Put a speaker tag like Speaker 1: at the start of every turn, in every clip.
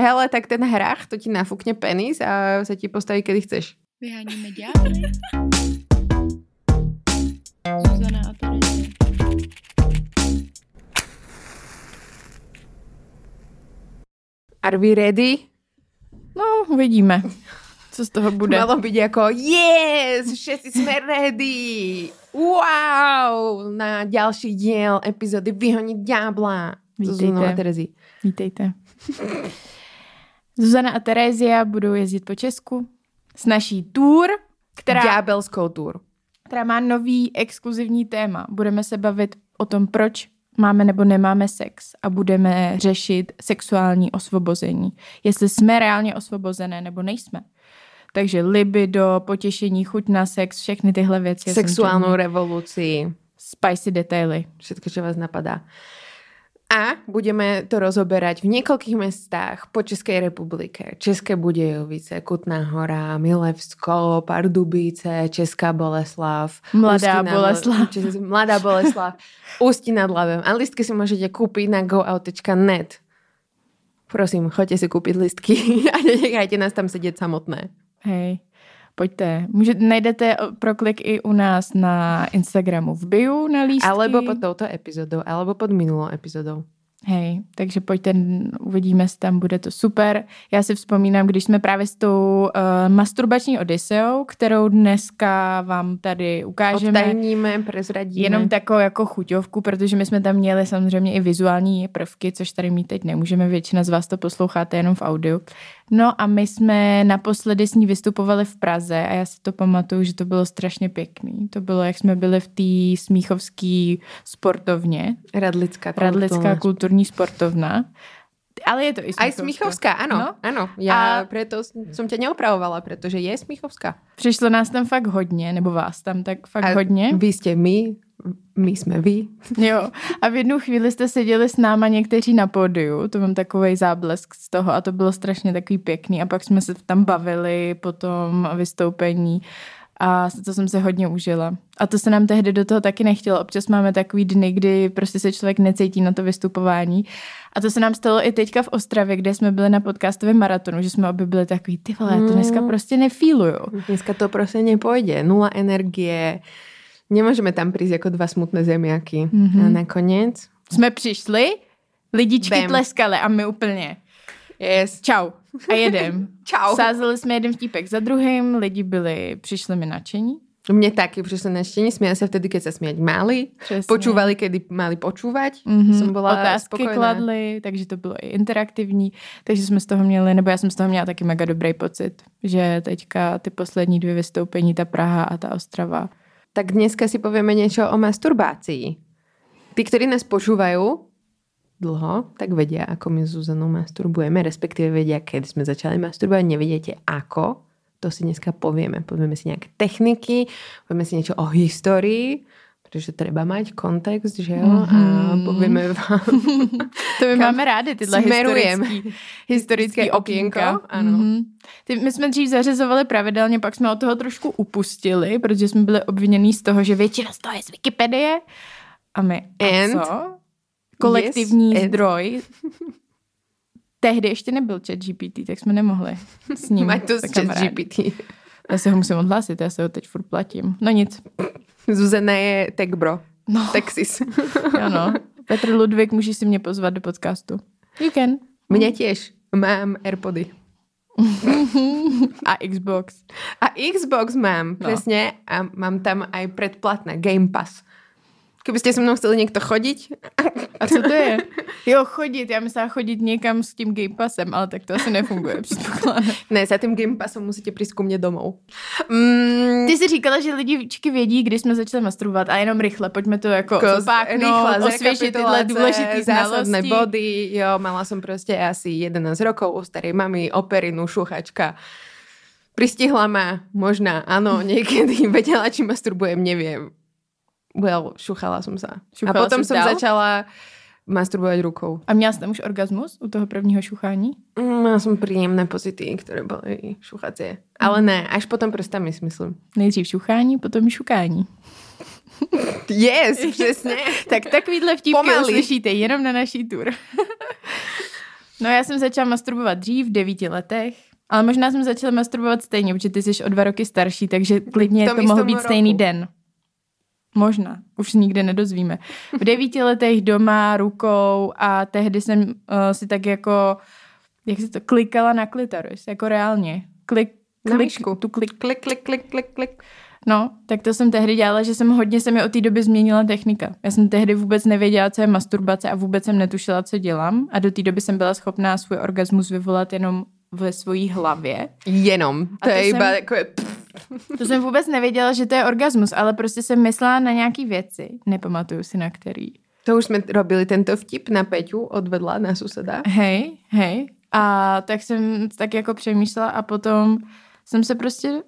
Speaker 1: Hele, tak ten hrách, to ti nafúkne penis a sa ti postaví, kedy chceš.
Speaker 2: Vyháníme ďábly. Zuzana a Terezie.
Speaker 1: Are we ready?
Speaker 3: No, uvidíme, co z toho bude.
Speaker 1: Malo byť ako yes, všetci sme ready. Wow, na ďalší diel epizódy Vyhoniť ďábla. So Zuzanou a Terezí.
Speaker 3: Vítejte. Zuzana a Terézia budou jezdit po Česku s naší tour, která,
Speaker 1: Ďábelskou tour.
Speaker 3: která má nový exkluzivní téma. Budeme se bavit o tom, proč máme nebo nemáme sex a budeme řešit sexuální osvobození. Jestli jsme reálně osvobozené nebo nejsme. Takže libido, potěšení, chuť na sex, všechny tyhle věci.
Speaker 1: Sexuálnou revolúcii.
Speaker 3: Spicy detaily.
Speaker 1: Všetko, čo vás napadá. A budeme to rozoberať v niekoľkých mestách po Českej republike. České Budějovice, Kutná hora, Milevsko, Pardubice, Česká Boleslav.
Speaker 3: Mladá
Speaker 1: Ústí nad-
Speaker 3: Boleslav.
Speaker 1: Čes- Mladá Boleslav. Ústí nad Labem. A listky si môžete kúpiť na goout.net. Prosím, choďte si kúpiť listky a nechajte nás tam sedieť samotné.
Speaker 3: Hej, pojďte. Můžete, najdete proklik i u nás na Instagramu v bio na lístky.
Speaker 1: Alebo pod touto epizodou, alebo pod minulou epizodou.
Speaker 3: Hej, takže pojďte, uvidíme se tam, bude to super. Já si vzpomínám, když jsme právě s tou uh, masturbační Odiseou, kterou dneska vám tady ukážeme.
Speaker 1: Odtajníme, prezradíme.
Speaker 3: Jenom takovou jako chuťovku, protože my jsme tam měli samozřejmě i vizuální prvky, což tady mít teď nemůžeme, většina z vás to posloucháte jenom v audiu. No a my jsme naposledy s ní vystupovali v Praze a já si to pamatuju, že to bylo strašně pěkný. To bylo, jak jsme byli v té smíchovské sportovně,
Speaker 1: Radlická
Speaker 3: Radlická kulturní sportovna. Ale je to i
Speaker 1: Aj
Speaker 3: smíchovská.
Speaker 1: Smíchovská, áno,
Speaker 3: No.
Speaker 1: no? áno. Ja
Speaker 3: A-
Speaker 1: a... preto som ťa neopravovala, pretože je Smíchovská.
Speaker 3: Přišlo nás tam fakt hodně, nebo vás tam tak fakt hodně.
Speaker 1: Vy ste my, my sme vy.
Speaker 3: Jo. A v jednu chvíli jste seděli s náma někteří na pódiu, to mám takový záblesk z toho a to bylo strašně takový pěkný. A pak jsme se tam bavili po tom vystoupení a to jsem se hodně užila. A to se nám tehdy do toho taky nechtělo. Občas máme takový dny, kdy prostě se člověk necítí na to vystupování. A to se nám stalo i teďka v Ostravě, kde jsme byli na podcastovém maratonu, že jsme obě byli takový, ty vole, to dneska
Speaker 1: Mm.
Speaker 3: prostě nefíluju.
Speaker 1: Dneska to proste nepôjde. Nula energie. Nemôžeme tam prísť ako dva smutné zemiaky.
Speaker 3: Mhm.
Speaker 1: Mm-hmm. A nakoniec...
Speaker 3: Jsme přišli, lidičky
Speaker 1: Bam.
Speaker 3: tleskaly a my úplně
Speaker 1: Yes.
Speaker 3: čau a jedem.
Speaker 1: Čau.
Speaker 3: Sázeli jsme jeden vtípek za druhým, lidi byli, přišli mi nadšení.
Speaker 1: Mne taky prišli na štení, smiali sa vtedy, keď sa smiať mali.
Speaker 3: Přesně.
Speaker 1: Počúvali, kedy mali počúvať.
Speaker 3: Mhm.
Speaker 1: Som
Speaker 3: Otázky
Speaker 1: spokojná.
Speaker 3: kladly, takže to bylo i interaktivní, takže jsme z toho měli, nebo já jsem z toho měla taky mega dobrý pocit, že teďka ty poslední dvě vystoupení, ta Praha a ta Ostrava.
Speaker 1: Tak dneska si povieme niečo o masturbácii. Tí, ktorí nás počúvajú dlho, tak vedia, ako my s Zuzanou masturbujeme, respektíve vedia, kedy sme začali masturbovať, nevedete ako. To si dneska povieme. Povieme si nejaké techniky, povieme si niečo o histórii, pretože treba mať kontext, že jo? A
Speaker 3: Mhm.
Speaker 1: povieme vám...
Speaker 3: To my máme rádi, tyhle
Speaker 1: smerujeme.
Speaker 3: historický, historický okénka.
Speaker 1: ano.
Speaker 3: Mhm. Ty, my jsme dřív zařizovali pravidelně, pak jsme od toho trošku upustili, protože jsme byli obvinění z toho, že většina z toho je z Wikipedie. A my, a
Speaker 1: And?
Speaker 3: co? Kolektivní
Speaker 1: Yes, and?
Speaker 3: zdroj. Tehdy ještě nebyl chat GPT, tak jsme nemohli s ním
Speaker 1: Mať to z
Speaker 3: kamarádit.
Speaker 1: GPT.
Speaker 3: Já se ho musím odhlásit, já se ho teď furt platím. No nic.
Speaker 1: Zuzana je tech bro.
Speaker 3: No,
Speaker 1: Texas.
Speaker 3: ano. Petr Ludvík, můžeš si mě pozvat do podcastu. You can.
Speaker 1: Mňa tiež. Mám Airpody.
Speaker 3: A Xbox.
Speaker 1: A Xbox mám,
Speaker 3: No.
Speaker 1: presne. A mám tam aj predplatné Game Pass. Keby ste so mnou chceli niekto chodiť,
Speaker 3: A co to je? Jo, chodit. Já myslela chodit někam s tím Game Passem, ale tak to asi nefunguje, předpokládám.
Speaker 1: ne, za tým Game Passom musíte prísť ku mne domov. Mm,
Speaker 3: Ty jsi říkala, že lidičky vědí, kdy jsme začali masturbovat a jenom rychle, pojďme to jako
Speaker 1: Ko-
Speaker 3: zopáknout, osvěžit tyhle důležité
Speaker 1: zásadné body. Jo, mala som proste asi 11 rokov u starej mamy, operinu, šuchačka. Pristihla ma, možná, áno, niekedy vedela, či masturbujem, neviem. Well, šuchala som sa.
Speaker 3: Šuchala
Speaker 1: a potom
Speaker 3: dál?
Speaker 1: začala masturbovať rukou.
Speaker 3: A měla jsi tam už orgasmus u toho prvního šuchání?
Speaker 1: Mm, Mala som príjemné pocity, ktoré boli šuchacie. Ale ne, až potom prstami si myslím.
Speaker 3: Nejdřív šuchání, potom šukání.
Speaker 1: Yes, přesně.
Speaker 3: Tak takovýhle vtípky
Speaker 1: Pomaly.
Speaker 3: uslyšíte jenom na naší tour. No já jsem začala masturbovat dřív, v devíti letech, ale možná jsem začala masturbovat stejně, protože ty jsi o dva roky starší, takže klidně to mohl být
Speaker 1: roku.
Speaker 3: stejný den. Možná, už nikdy nedozvíme. V devíti letech doma, rukou a tehdy jsem uh, si tak jako, jak se to, klikala na klitoris, jako reálně. Klik, klik, tu klik,
Speaker 1: Klik, klik, klik, klik, klik.
Speaker 3: No, tak to jsem tehdy dělala, že jsem hodně se mi od té doby změnila technika. Já jsem tehdy vůbec nevěděla, co je masturbace a vůbec jsem netušila, co dělám. A do té doby jsem byla schopná svůj orgasmus vyvolat jenom ve svojí hlavě.
Speaker 1: Jenom. To,
Speaker 3: A to
Speaker 1: je iba
Speaker 3: jsem-
Speaker 1: jako...
Speaker 3: To jsem vůbec nevěděla, že to je orgasmus, ale prostě jsem myslela na nějaký věci. Nepamatuju si na který.
Speaker 1: To už jsme robili tento vtip na Peťu odvedla na suseda.
Speaker 3: Hej, hej. A tak jsem tak jako přemýšlela a potom jsem se prostě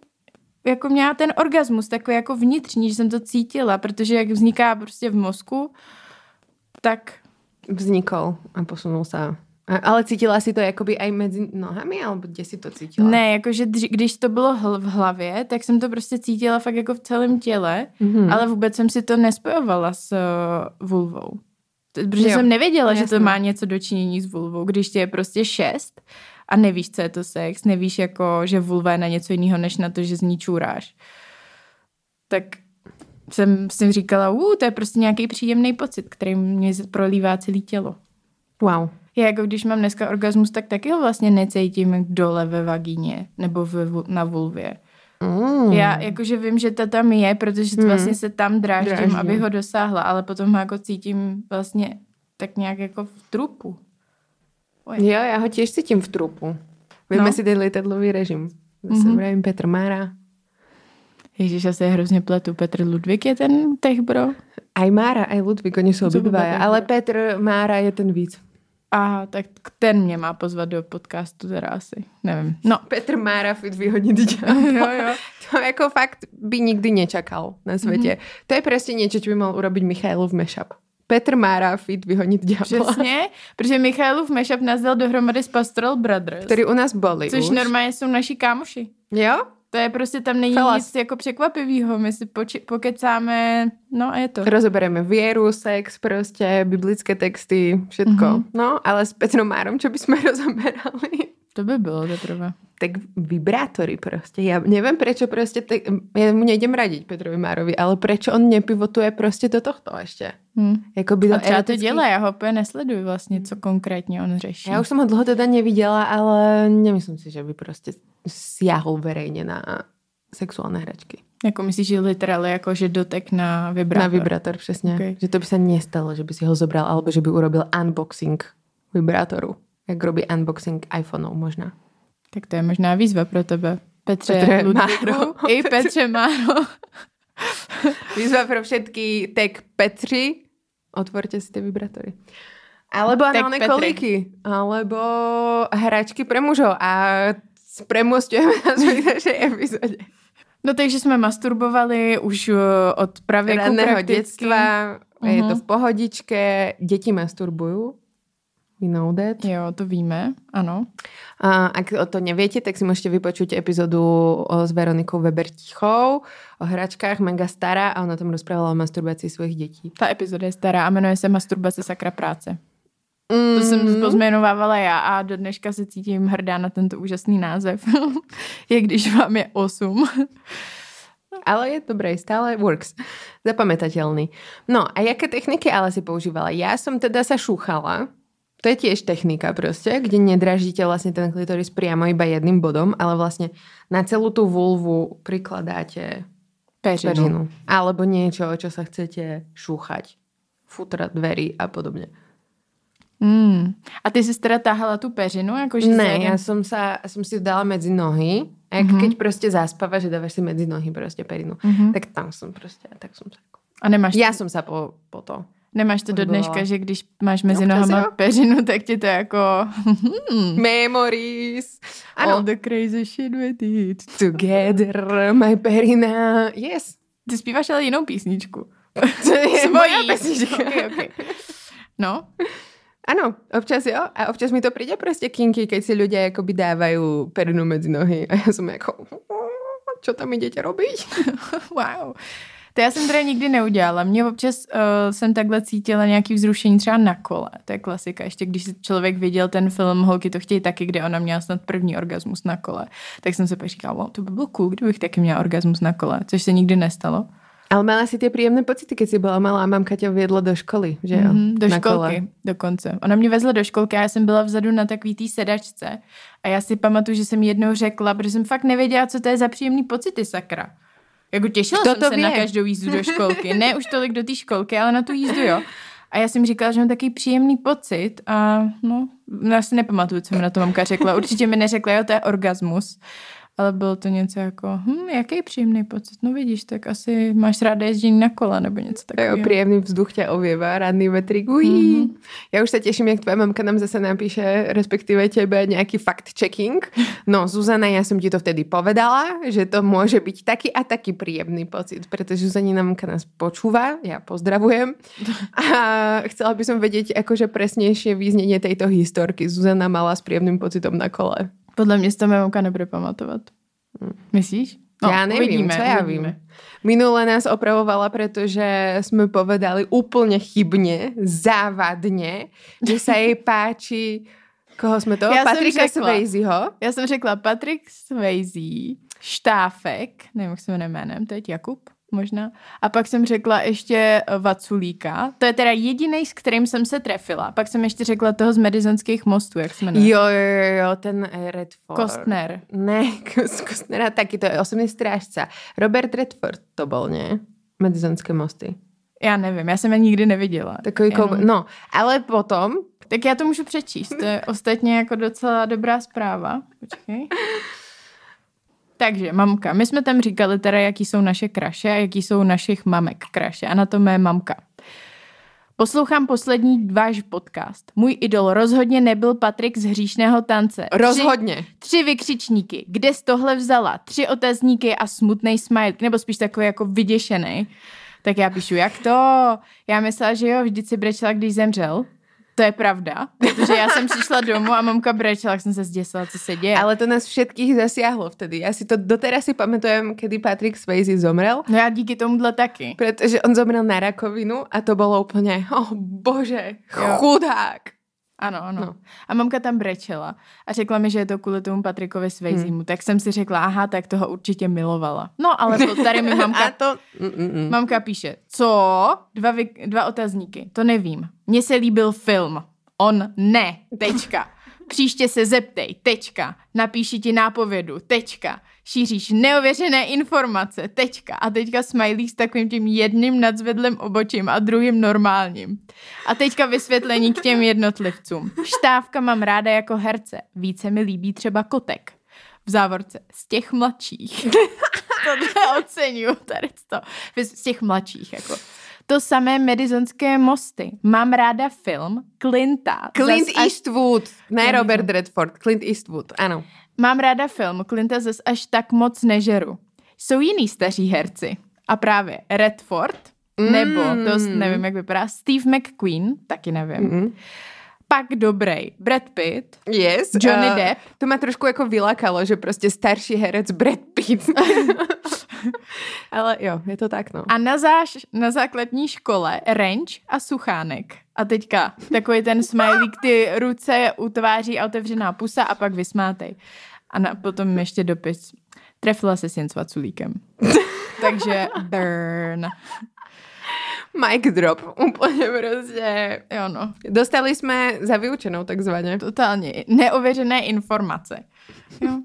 Speaker 3: jako měla ten orgasmus takový jako vnitřní, že jsem to cítila, protože jak vzniká prostě v mozku, tak
Speaker 1: Vznikol a posunul sa. Ale cítila si to jakoby aj medzi nohami, alebo kde si to cítila?
Speaker 3: ne, jakože dři- když to bylo hl- v hlavě, tak jsem to prostě cítila fakt jako v celém těle,
Speaker 1: Mhm.
Speaker 3: ale vůbec jsem si to nespojovala s uh, vulvou. To- Protože
Speaker 1: Jo,
Speaker 3: jsem nevěděla, že
Speaker 1: jasně.
Speaker 3: to má něco dočinění s vulvou, když tě je prostě šest a nevíš, co je to sex, nevíš jako, že vulva je na něco jiného, než na to, že z ní čůráš. Tak jsem si říkala, uh, to je prostě nějaký příjemný pocit, který mě prolívá celé tělo.
Speaker 1: Wow.
Speaker 3: Já jako když mám dneska orgasmus, tak taky ho vlastně necítím dole ve vagíně nebo vu- na vulvě.
Speaker 1: Mm.
Speaker 3: Já jakože vím, že to tam je, protože
Speaker 1: Hmm.
Speaker 3: vlastně se tam dráždím,
Speaker 1: Dráždím.
Speaker 3: aby ho dosáhla, ale potom ho jako cítím vlastně tak nějak jako v trupu. Oj.
Speaker 1: Jo, já ho tiež cítím v trupu. Vieme
Speaker 3: No.
Speaker 1: si ten lietadlový režim. Zase
Speaker 3: Mhm.
Speaker 1: mm-hmm. Petr Mára.
Speaker 3: Ježíš, já se hrozně pletu. Petr Ludvík je ten tech bro?
Speaker 1: Aj Mára, aj Ludvík, oni Sú obidvaja.
Speaker 3: oba
Speaker 1: Ale Petr Mára je ten víc.
Speaker 3: A tak ten mě má pozvat do podcastu teda asi. Nevím. No.
Speaker 1: Petr Mára fit ďábla.
Speaker 3: Jo, jo.
Speaker 1: To jako fakt by nikdy nečakal na.
Speaker 3: Mhm.
Speaker 1: Mm-hmm. To je presne niečo, čo by mal urobiť Michailov mashup. Petr Mára fit vyhoniť ďábla.
Speaker 3: Přesně, protože Michailův mashup nás dal dohromady s Pastoral Brothers.
Speaker 1: Ktorí u nás boli
Speaker 3: Což
Speaker 1: už.
Speaker 3: normálně jsou naši kámoši.
Speaker 1: Jo?
Speaker 3: To je prostě, tam není
Speaker 1: Felas.
Speaker 3: nic jako překvapivého. My si poči- pokecáme, no a je to.
Speaker 1: Rozoberieme vieru, sex, proste, biblické texty, všetko.
Speaker 3: Mhm.
Speaker 1: Mm-hmm. No, ale s Petrom Márom, čo by sme rozoberali?
Speaker 3: To by bylo teprve.
Speaker 1: tak vibrátory proste. Ja neviem, prečo proste, te, ja mu nejdem radiť Petrovi Márovi, ale prečo on nepivotuje proste do tohto ešte?
Speaker 3: Hm.
Speaker 1: Jakoby do
Speaker 3: A třeba to dělá, já ho úplně nesleduji vlastně, co konkrétně on řeší.
Speaker 1: Ja už som ho dlho teda nevidela, ale nemyslím si, že by proste siahol verejne na sexuálne hračky.
Speaker 3: Jako myslíš, že literally jako, že dotek na vibrátor.
Speaker 1: Na vibrátor, přesně.
Speaker 3: Okay.
Speaker 1: Že to by sa nestalo, že by si ho zobral, alebo že by urobil unboxing vibrátoru. Jak robí unboxing iPhoneov možná.
Speaker 3: Tak to je možná výzva pro tebe. Petře,
Speaker 1: Petře Máro.
Speaker 3: I Petře Máro.
Speaker 1: Výzva pro všetky tech Petři, otvorte si tie vibrátory. Alebo análne kolíky. Alebo hračky pre mužov. A premostujeme na našej epizóde.
Speaker 3: No takže jsme masturbovali už uh, od pravěku prakticky.
Speaker 1: detstva. Je to v pohodičke. Deti masturbujú. We know that.
Speaker 3: Jo, to víme, ano.
Speaker 1: A ak o to neviete, tak si môžete vypočuť epizódu o- s Veronikou Weber-Tichou o hračkách, mega stará a ona tam rozprávala o masturbácii svojich detí.
Speaker 3: Ta epizoda je stará a jmenuje se Masturbace sakra práce.
Speaker 1: Mm,
Speaker 3: To jsem pozmenovávala já a do dneška se cítím hrdá na tento úžasný název. je když vám je 8.
Speaker 1: Ale je dobré, stále works. Zapamätateľný. No a jaké techniky ale si používala? Ja som teda sa šúchala. To je tiež technika proste, kde nedražíte vlastne ten klitoris priamo iba jedným bodom, ale vlastne na celú tú vulvu prikladáte
Speaker 3: Peřinu.
Speaker 1: peřinu. Alebo niečo, čo sa chcete šúchať. Futra, dverí a podobne.
Speaker 3: Mm. A ty jsi teda táhala tu peřinu? Jakože
Speaker 1: Ne,
Speaker 3: jeden-
Speaker 1: ja som, sa, som si dala medzi nohy. A jak
Speaker 3: Mhm.
Speaker 1: keď proste zaspávaš, že dávaš si medzi nohy proste perinu.
Speaker 3: Mhm.
Speaker 1: Tak tam som proste, tak som sa...
Speaker 3: A nemáš,
Speaker 1: Ja som sa po, po to.
Speaker 3: nemáš to do dneška, že když máš mezi
Speaker 1: Občas
Speaker 3: nohama
Speaker 1: jo.
Speaker 3: peřinu, tak ti to jako...
Speaker 1: Memories.
Speaker 3: All
Speaker 1: Ano.
Speaker 3: the crazy shit with it.
Speaker 1: Together, my perina. Yes.
Speaker 3: Ty zpíváš ale jinou písničku.
Speaker 1: To je
Speaker 3: Svojí.
Speaker 1: moja pesnička.
Speaker 3: Okay, okay. No,
Speaker 1: Áno, občas jo. A občas mi to príde proste kinky, keď si ľudia akoby dávajú perinu medzi nohy. A ja som ako, čo tam idete robiť?
Speaker 3: wow. To já jsem teda nikdy neudělala. Mě občas uh, jsem takhle cítila nějaký vzrušení třeba na kole. To je klasika. Ještě když člověk viděl ten film Holky to chtějí taky, kde ona měla snad první orgasmus na kole, tak jsem se pak říkala, wow, to by bylo cool, kdybych taky měla orgasmus na kole, což se nikdy nestalo.
Speaker 1: Ale mala si ty příjemné pocity, keď si byla malá a mamka tě vědla do školy, že jo?
Speaker 3: Mm-hmm, do
Speaker 1: Na
Speaker 3: školky
Speaker 1: kole.
Speaker 3: dokonce. Ona mě vezla do školky a já jsem byla vzadu na takový té sedačce. A já si pamatuju, že jsem jednou řekla, protože jsem fakt nevěděla, co to je za příjemný pocity, sakra. Jako těšila
Speaker 1: Kdo
Speaker 3: jsem
Speaker 1: to
Speaker 3: se
Speaker 1: ví?
Speaker 3: na každou jízdu do školky. Ne už tolik do té školky, ale na tu jízdu, jo. A já jsem říkala, že mám takový příjemný pocit a no, já si nepamatuju, co mi na to mamka řekla. Určitě mi neřekla, jo, to je orgasmus. Ale bylo to něco jako, hm, jaký příjemný pocit. No vidíš, tak asi máš ráda ježdění na kole nebo něco
Speaker 1: Jo,
Speaker 3: takového.
Speaker 1: príjemný vzduch ťa ovieva, radný vetrik.
Speaker 3: Mhm.
Speaker 1: Ja už sa teším, jak tvoja mamka nám zase napíše, respektíve tebe, nejaký fact-checking. No, Zuzana, ja som ti to vtedy povedala, že to môže byť taký a taký príjemný pocit, pretože Zuzanina mamka nás počúva, ja pozdravujem. A chcela by som vedieť akože presnejšie význenie tejto historky. Zuzana mala s príjemným pocitom na kole.
Speaker 3: Podle mě si to mamka nebude pamatovat. Myslíš?
Speaker 1: No, ja nevím, co ja vím. Minule nás opravovala, pretože sme povedali úplne chybne, závadne, že sa jej páči, koho sme to?
Speaker 3: Som
Speaker 1: Patrika. Swayzeho.
Speaker 3: Já jsem řekla Patrick Swayze, Štáfek, nevím, jak se jmenuje jménem, teď Jakub možná. A pak jsem řekla ještě eh, Vaculíka. To je teda jediný, s kterým jsem se trefila. Pak jsem ještě řekla toho z Medizonských mostů, jak se jmenuje.
Speaker 1: Jo, jo, jo, ten eh, Redford.
Speaker 3: Kostner.
Speaker 1: Ne, z Kostnera taky, to je osobný strážca. Robert Redford to bol, nie? Medizonské mosty.
Speaker 3: Já nevím, já jsem je nikdy neviděla.
Speaker 1: Takový
Speaker 3: Jenom-
Speaker 1: kou... No, ale potom,
Speaker 3: Tak já to můžu přečíst. To je ostatně jako docela dobrá zpráva. Počkej. Takže, mamka. My jsme tam říkali teda, jaký jsou naše kraše a jaký jsou našich mamek kraše. A na to mé mamka. Poslouchám poslední váš podcast. Můj idol rozhodně nebyl Patrik z hříšného tance. Tři,
Speaker 1: rozhodně.
Speaker 3: tři vykřičníky. Kde jsi tohle vzala? Tři otazníky a smutný smile. Nebo spíš takový jako vyděšený. Tak já píšu, jak to? Já myslela, že jo, vždyť si brečela, když zemřel. To je pravda, protože já jsem přišla domů a mamka brečela, jak jsem se zděsila, co se děje.
Speaker 1: Ale to nás všetkých zasiahlo vtedy. Ja si to doteraz si pamätujem, kedy Patrick Swayze zomrel.
Speaker 3: No já díky tomuhle taky.
Speaker 1: Pretože on zomrel na rakovinu a to bolo úplne, oh bože,
Speaker 3: Jo. Ano, ano.
Speaker 1: No.
Speaker 3: No. A mamka tam brečela a řekla mi, že je to kvůli tomu Patrikovi Svejzímu. Hmm. Tak jsem si řekla, aha, tak toho určitě milovala. No, ale to tady mi mamka
Speaker 1: A to... Mm, mm, mm.
Speaker 3: Mamka píše, co? Dva, vy, dva otazníky, to nevím. Mně se líbil film. On ne, tečka. Příště se zeptej, tečka. Napíši ti nápovědu, tečka. Šíříš neověřené informace, tečka. A teďka smajlík s takovým tím jedným nadzvedlým obočím a druhým normálním. A teďka vysvětlení k těm jednotlivcům. Štávka mám ráda jako herce. Více mi líbí třeba kotek. V závorce z těch mladších. Tohle oceňuju, tady to. Z těch mladších, jako. To samé Medizonské mosty. Mám ráda film Clinta.
Speaker 1: Clint
Speaker 3: zas až,
Speaker 1: Eastwood, ne
Speaker 3: Já
Speaker 1: Robert Redford, Clint Eastwood, ano.
Speaker 3: Mám ráda film Clinta zas až tak moc nežeru. Jsou jiný staří herci. A právě Redford, nebo, to s- nevím, jak vypadá, Steve McQueen, taky nevím.
Speaker 1: Mm.
Speaker 3: Pak dobrý Brad Pitt,
Speaker 1: Yes.
Speaker 3: Johnny
Speaker 1: eh,
Speaker 3: Depp.
Speaker 1: To ma trošku jako vylakalo, že prostě starší herec Brad Pitt. Ale jo, je to tak, no.
Speaker 3: A na, záš, na základní škole Range a Suchánek. A teďka takový ten smajlík, ty ruce u tváří a otevřená pusa a pak vysmátej. A na, potom ještě dopis. Trefila se s jen s Vaculíkem. Takže burn.
Speaker 1: Mic drop, úplně prostě.
Speaker 3: Jo no,
Speaker 1: Dostali jsme za vyučenou takzvaně.
Speaker 3: totálně neověřené informace. Jo.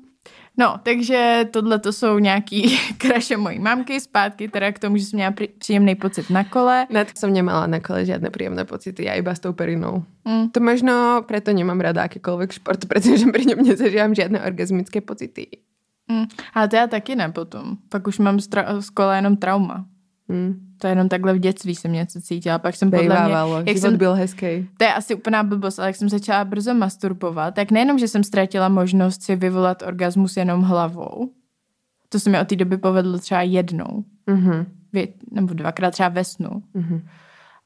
Speaker 3: No, takže tohle to jsou nějaký kraše mojí mamky, zpátky teda k tomu, že jsem měla příjemný pocit na kole.
Speaker 1: Na to som nemala na kole žiadne príjemné pocity, ja iba s tou perinou.
Speaker 3: Mm.
Speaker 1: To možno preto nemám rada akýkoľvek šport, pretože pri ňom nezažívam žiadne orgasmické pocity.
Speaker 3: Mm. Ale to já taky ne potom. Pak už mám z, tra- z kola jenom trauma.
Speaker 1: Hm.
Speaker 3: To je jenom takhle v dětství jsem něco cítila. Pak jsem podle mě, jak
Speaker 1: život
Speaker 3: jsem,
Speaker 1: byl hezký.
Speaker 3: to je asi úplná blbost, ale jak jsem začala brzo masturbovat, tak nejenom, že jsem ztratila možnost si vyvolat orgasmus jenom hlavou, to se mi od té doby povedlo třeba jednou,
Speaker 1: Mhm.
Speaker 3: vě- nebo dvakrát třeba ve snu,
Speaker 1: Mhm.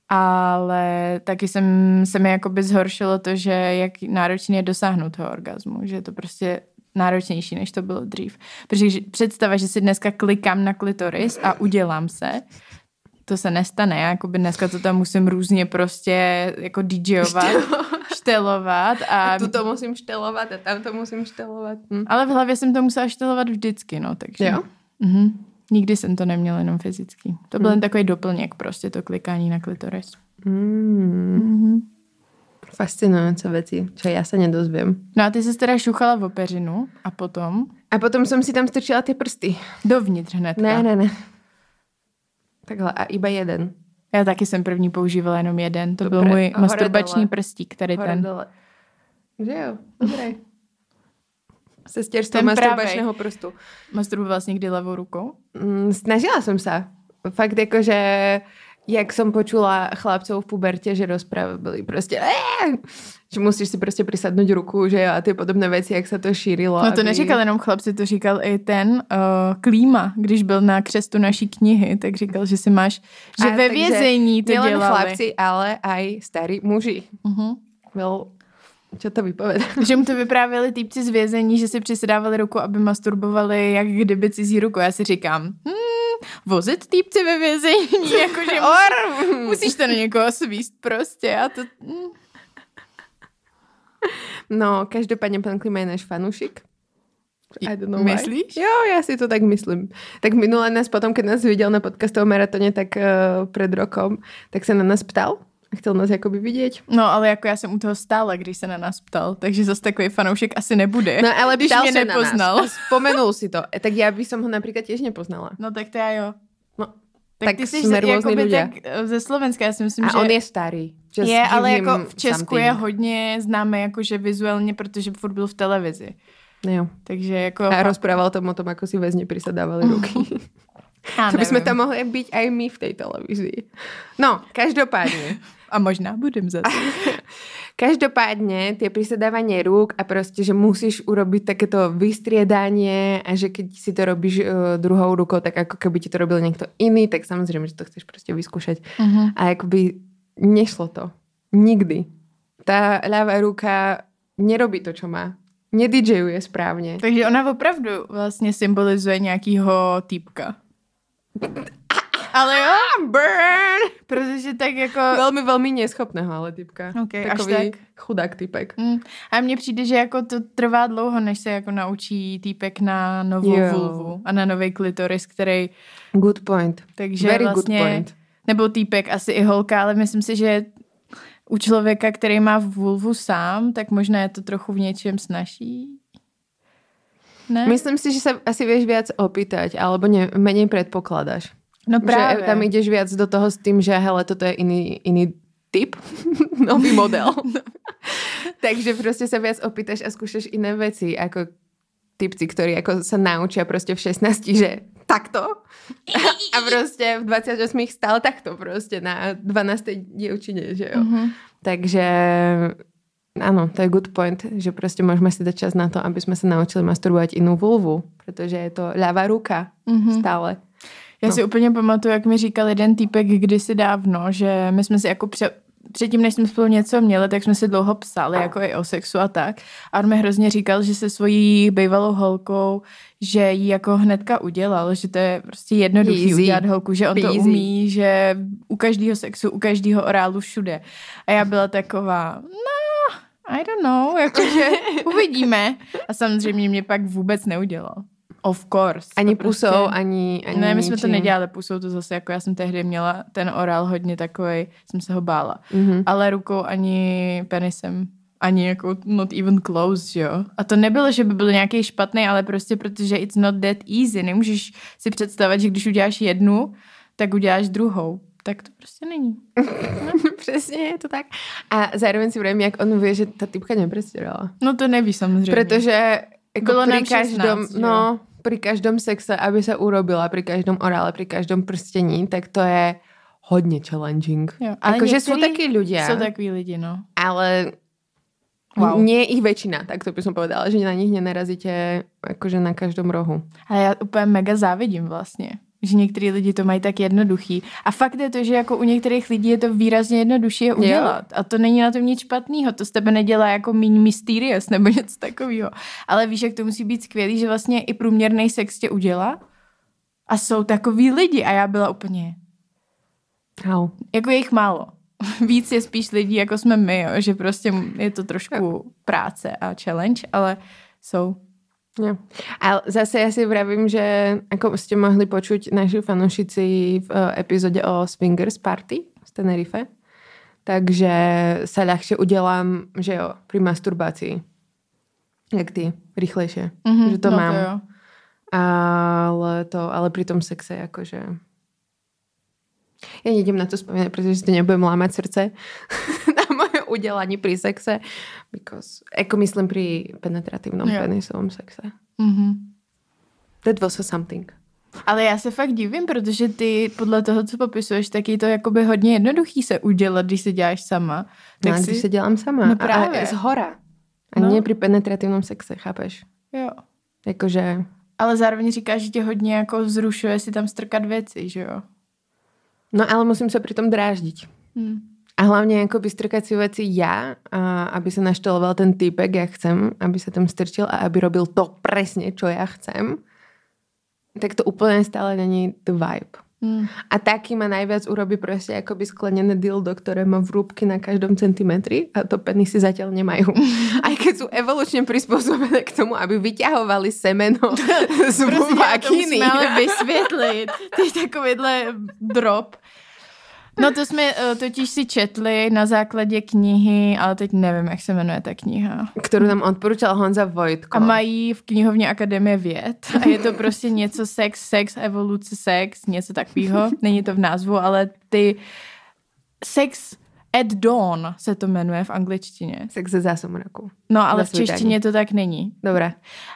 Speaker 3: ale taky jsem, se mi jakoby zhoršilo to, že jak náročný je dosáhnout toho orgasmu, že to prostě náročnější, než to bylo dřív. Protože představa, že si dneska klikám na klitoris a udělám se, to se nestane. Já jakoby dneska to tam musím různě prostě jako DJovat, štelovat a...
Speaker 1: A tu to musím štelovat a tam to musím štelovat. Hm.
Speaker 3: Ale v hlavě jsem to musela štelovat vždycky, no, takže...
Speaker 1: Jo?
Speaker 3: Mhm. Nikdy jsem to neměla jenom fyzicky. To byl
Speaker 1: Hmm.
Speaker 3: jen takový doplněk prostě, to klikání na klitoris.
Speaker 1: Mm.
Speaker 3: Mhm.
Speaker 1: Fascinujúce veci, čo ja sa nedozviem.
Speaker 3: No a ty jsi teda šuchala v opeřinu a potom
Speaker 1: A potom som si tam strčila tie prsty.
Speaker 3: dovnitř hnedka.
Speaker 1: Ne, ne, ne. Takhle a iba jeden.
Speaker 3: Já taky jsem první používala jenom jeden. To byl
Speaker 1: Dobré.
Speaker 3: můj
Speaker 1: hore
Speaker 3: masturbační
Speaker 1: dole.
Speaker 3: prstík, tady
Speaker 1: Hore
Speaker 3: ten.
Speaker 1: dole. Že jo, dobré. Sestierstvo
Speaker 3: Ten
Speaker 1: masturbačného prstu.
Speaker 3: Masturbovala jsi někdy levou rukou?
Speaker 1: Mm, snažila som sa. Fakt jako, že jak som počula chlapcov v puberte, že rozprávali prostě, "Eee!" že musíš si prostě prisadnúť ruku, že jo, a ty podobné věci, jak se to šířilo.
Speaker 3: No to neříkal jenom chlapci, to říkal i ten uh, Klíma, když byl na křestu naší knihy, tak říkal, že si máš, že
Speaker 1: A
Speaker 3: ve vězení to dělali.
Speaker 1: chlapci, ale aj starí muži.
Speaker 3: Uh-huh.
Speaker 1: Well, čo to vypoveda?
Speaker 3: Že mu to vyprávěli týpci z vězení, že si přisedávali ruku, aby masturbovali jak kdyby cizí ruku. Já si říkám, hmm, vozit týpci ve vězení, jakože musí, musíš to na někoho svíst prostě a to... hm.
Speaker 1: No, každopádně pan Klima je náš fanúšik. I don't know
Speaker 3: Myslíš?
Speaker 1: Why. Jo, já si to tak myslím. Tak minule nás potom, keď nás viděl na podcastovom maratoně, tak uh, před rokom, tak se na nás ptal chtěl nás jakoby vidět.
Speaker 3: No, ale jako já jsem u toho stála, když se na nás ptal, takže zase takový fanoušek asi nebude.
Speaker 1: No ale
Speaker 3: když mě
Speaker 1: se na
Speaker 3: nepoznal.
Speaker 1: nás. a Spomenul si to. E, Tak já by som ho například těž nepoznala.
Speaker 3: No tak to já jo.
Speaker 1: No,
Speaker 3: Tak,
Speaker 1: tak
Speaker 3: ty jsi
Speaker 1: jsme
Speaker 3: jakoby
Speaker 1: ľudia.
Speaker 3: tak eh, ze Slovenska, já si myslím,
Speaker 1: A
Speaker 3: že...
Speaker 1: on je starý. Just
Speaker 3: je, ale jako v Česku
Speaker 1: something.
Speaker 3: je hodně známý jakože vizuálně, protože furt byl v televizi.
Speaker 1: Jo.
Speaker 3: Takže jako...
Speaker 1: A rozprával tam o tom, ako si väzne prisadávali ruky.
Speaker 3: já
Speaker 1: to by
Speaker 3: nevím.
Speaker 1: tam mohli byť aj my v tej televízii. No, každopádne.
Speaker 3: A možná budem zase.
Speaker 1: Každopádne tie prisadávanie rúk a proste, že musíš urobiť takéto vystriedanie a že keď si to robíš uh, druhou rukou, tak ako keby ti to robil niekto iný, tak samozrejme, že to chceš proste vyskúšať.
Speaker 3: Mhm.
Speaker 1: A akoby nešlo to. Nikdy. Tá ľavá ruka nerobí to, čo má. Nedidžejuje správne.
Speaker 3: Takže ona opravdu vlastně symbolizuje nějakýho týpka. Ale jo,
Speaker 1: Burn!
Speaker 3: protože tak jako...
Speaker 1: Veľmi, veľmi neschopného, ale typka.
Speaker 3: Ok, až
Speaker 1: Takový
Speaker 3: tak.
Speaker 1: chudák typek.
Speaker 3: Mm. A mně přijde, že jako to trvá dlouho, než se jako naučí týpek na novou
Speaker 1: Jo.
Speaker 3: vulvu a na nový klitoris, který,
Speaker 1: Good point.
Speaker 3: takže
Speaker 1: Very
Speaker 3: vlastně,
Speaker 1: good point.
Speaker 3: nebo týpek, asi i holka, ale myslím si, že u člověka, který má vulvu sám, tak možná je to trochu v něčem snažší. Ne?
Speaker 1: Myslím si, že sa asi vieš viac opýtať, alebo ne, menej predpokladáš.
Speaker 3: No právě.
Speaker 1: Že tam ideš viac do toho s tým, že hele, toto je iný, iný typ, nový model. Takže proste sa viac opýtaš a skúšaš iné veci, ako typci, ktorí ako sa naučia proste v 16, že takto. A proste v 28 stále takto proste na 12. dievčine, že jo.
Speaker 3: Mhm.
Speaker 1: Takže áno, to je good point, že proste môžeme si dať čas na to, aby sme sa naučili masturbovať inú vulvu, pretože je to ľavá ruka
Speaker 3: Mhm.
Speaker 1: stále.
Speaker 3: Já
Speaker 1: No.
Speaker 3: si úplně pamatuju, jak mi říkal jeden týpek kdysi dávno, že my jsme si jako pře- předtím, než jsme spolu něco měli, tak jsme si dlouho psali, jako i o sexu a tak. A on mi hrozně říkal, že se svojí bývalou holkou, že ji jako hnedka udělal, že to je prostě jednoduchý
Speaker 1: Easy.
Speaker 3: udělat holku, že on to
Speaker 1: Peasy.
Speaker 3: umí, že u každého sexu, u každého orálu všude. A já byla taková, no, I don't know, jakože uvidíme. A samozřejmě mě pak vůbec neudělal. Of course.
Speaker 1: Ani
Speaker 3: To
Speaker 1: pusou, ani, ani
Speaker 3: ne, my jsme to nedělali pusou, to zase jako já jsem tehdy měla ten orál hodně takový, jsem se ho bála.
Speaker 1: Mhm.
Speaker 3: Ale rukou ani penisem, ani jako not even close, jo. A to nebylo, že by byl nějaký špatný, ale prostě protože it's not that easy. Nemůžeš si představit, že když uděláš jednu, tak uděláš druhou. Tak to prostě není.
Speaker 1: Přesně, je to tak. A zároveň si vravím, jak on vie, že ta typka neprestěrala.
Speaker 3: No to neví samozřejmě.
Speaker 1: Protože jako
Speaker 3: Bylo nám
Speaker 1: každom,
Speaker 3: 16, že jo?
Speaker 1: no, pri každom sexe, aby sa urobila, pri každom orále, pri každom prstení, tak to je hodně challenging. Akože
Speaker 3: některý
Speaker 1: takí ľudia,
Speaker 3: Jsou takový lidi, no.
Speaker 1: ale
Speaker 3: Wow.
Speaker 1: nie je ich väčšina, tak to by som povedala, že na nich nenarazíte akože na každom rohu.
Speaker 3: Ale já úplně mega závidím vlastně. Že některý lidi to mají tak jednoduchý. A fakt je to, že jako u některých lidí je to výrazně jednodušší je udělat. A to není na tom nic špatného. To z tebe nedělá jako méně mysterious nebo něco takového. Ale víš, jak to musí být skvělý, že vlastně i průměrný sex tě udělá. A jsou takový lidi. A já byla úplně,
Speaker 1: How?
Speaker 3: jako je jich málo. Víc je spíš lidí, jako jsme my, jo, že prostě je to trošku práce a challenge, ale jsou.
Speaker 1: Jo. Ale zase ja si vravím, že ako ste mohli počuť naši fanúšici v eh, epizóde o Swingers Party z Tenerife, takže sa ľahšie udelám, že jo, pri masturbácii. Jak ty, rýchlejšie.
Speaker 3: Mhm,
Speaker 1: že to
Speaker 3: no
Speaker 1: mám.
Speaker 3: jo.
Speaker 1: Ale, to, ale pri tom sexe akože... Ja nejdem na to spomínať, pretože si to nebudem lámať srdce udelanie pri sexe. Because, ako myslím pri penetratívnom
Speaker 3: Jo.
Speaker 1: penisovom sexe.
Speaker 3: Mhm.
Speaker 1: That was a something.
Speaker 3: Ale já se fakt divím, protože ty podle toho, co popisuješ, tak je to jakoby hodně jednoduchý se udělat, když se děláš sama.
Speaker 1: Tak
Speaker 3: Tak
Speaker 1: no,
Speaker 3: si...
Speaker 1: když se dělám sama.
Speaker 3: No
Speaker 1: a,
Speaker 3: právě.
Speaker 1: a z hora. A
Speaker 3: No.
Speaker 1: no. nie pri penetratívnom sexe, chápeš?
Speaker 3: Jo.
Speaker 1: Jakože...
Speaker 3: Ale zároveň říkáš, že tě hodně jako vzrušuje si tam strkat věci, že jo?
Speaker 1: No ale musím sa pri tom dráždiť. A hlavne ako strkať si veci ja, a aby sa naštoloval ten týpek, ja chcem, aby sa tam strčil a aby robil to presne, čo ja chcem, tak to úplne stále není the vibe.
Speaker 3: Hm.
Speaker 1: A taký ma najviac urobí proste akoby sklenené dildo, ktoré má vrúbky na každom centimetri a to penisy zatiaľ nemajú. Aj keď sú evolučne prispôsobené k tomu, aby vyťahovali semeno z
Speaker 3: Prostě já to
Speaker 1: vagíny.
Speaker 3: musíme ale vysvětlit. Ty takovýhle drop. No to jsme eh, totiž si četli na základě knihy, ale teď nevím, jak se jmenuje ta kniha.
Speaker 1: Ktorú nám odporúčal Honza Vojtko.
Speaker 3: A mají v knihovně Akademie věd. A je to prostě něco sex, sex, evoluce sex, něco takového. Není to v názvu, ale ty sex at dawn se to jmenuje v angličtině.
Speaker 1: Sex ze zásomraku.
Speaker 3: No ale v češtině to tak není.
Speaker 1: Dobre.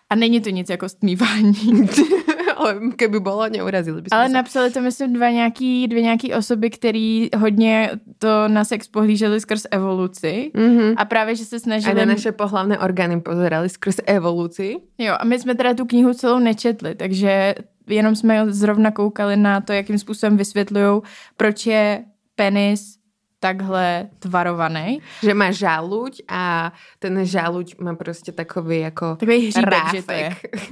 Speaker 3: A není to nic jako stmívání.
Speaker 1: Ale keby bolo, neurazili by
Speaker 3: Ale
Speaker 1: sa.
Speaker 3: napsali to, myslím, dva nějaký, dvě nějaký osoby, který hodně to na sex pohlíželi skrz evoluci.
Speaker 1: Mhm.
Speaker 3: A právě, že se
Speaker 1: A
Speaker 3: snažili...
Speaker 1: na naše pohlavné orgány pozerali skrz evolúcii.
Speaker 3: Jo, a my jsme teda tu knihu celou nečetli, takže jenom jsme zrovna koukali na to, jakým způsobem vysvětlují, proč je penis takhle tvarovaný.
Speaker 1: Že má žaluť a ten žaluť má prostě takový jako
Speaker 3: Takový hříbek, že to je.
Speaker 1: ráfek.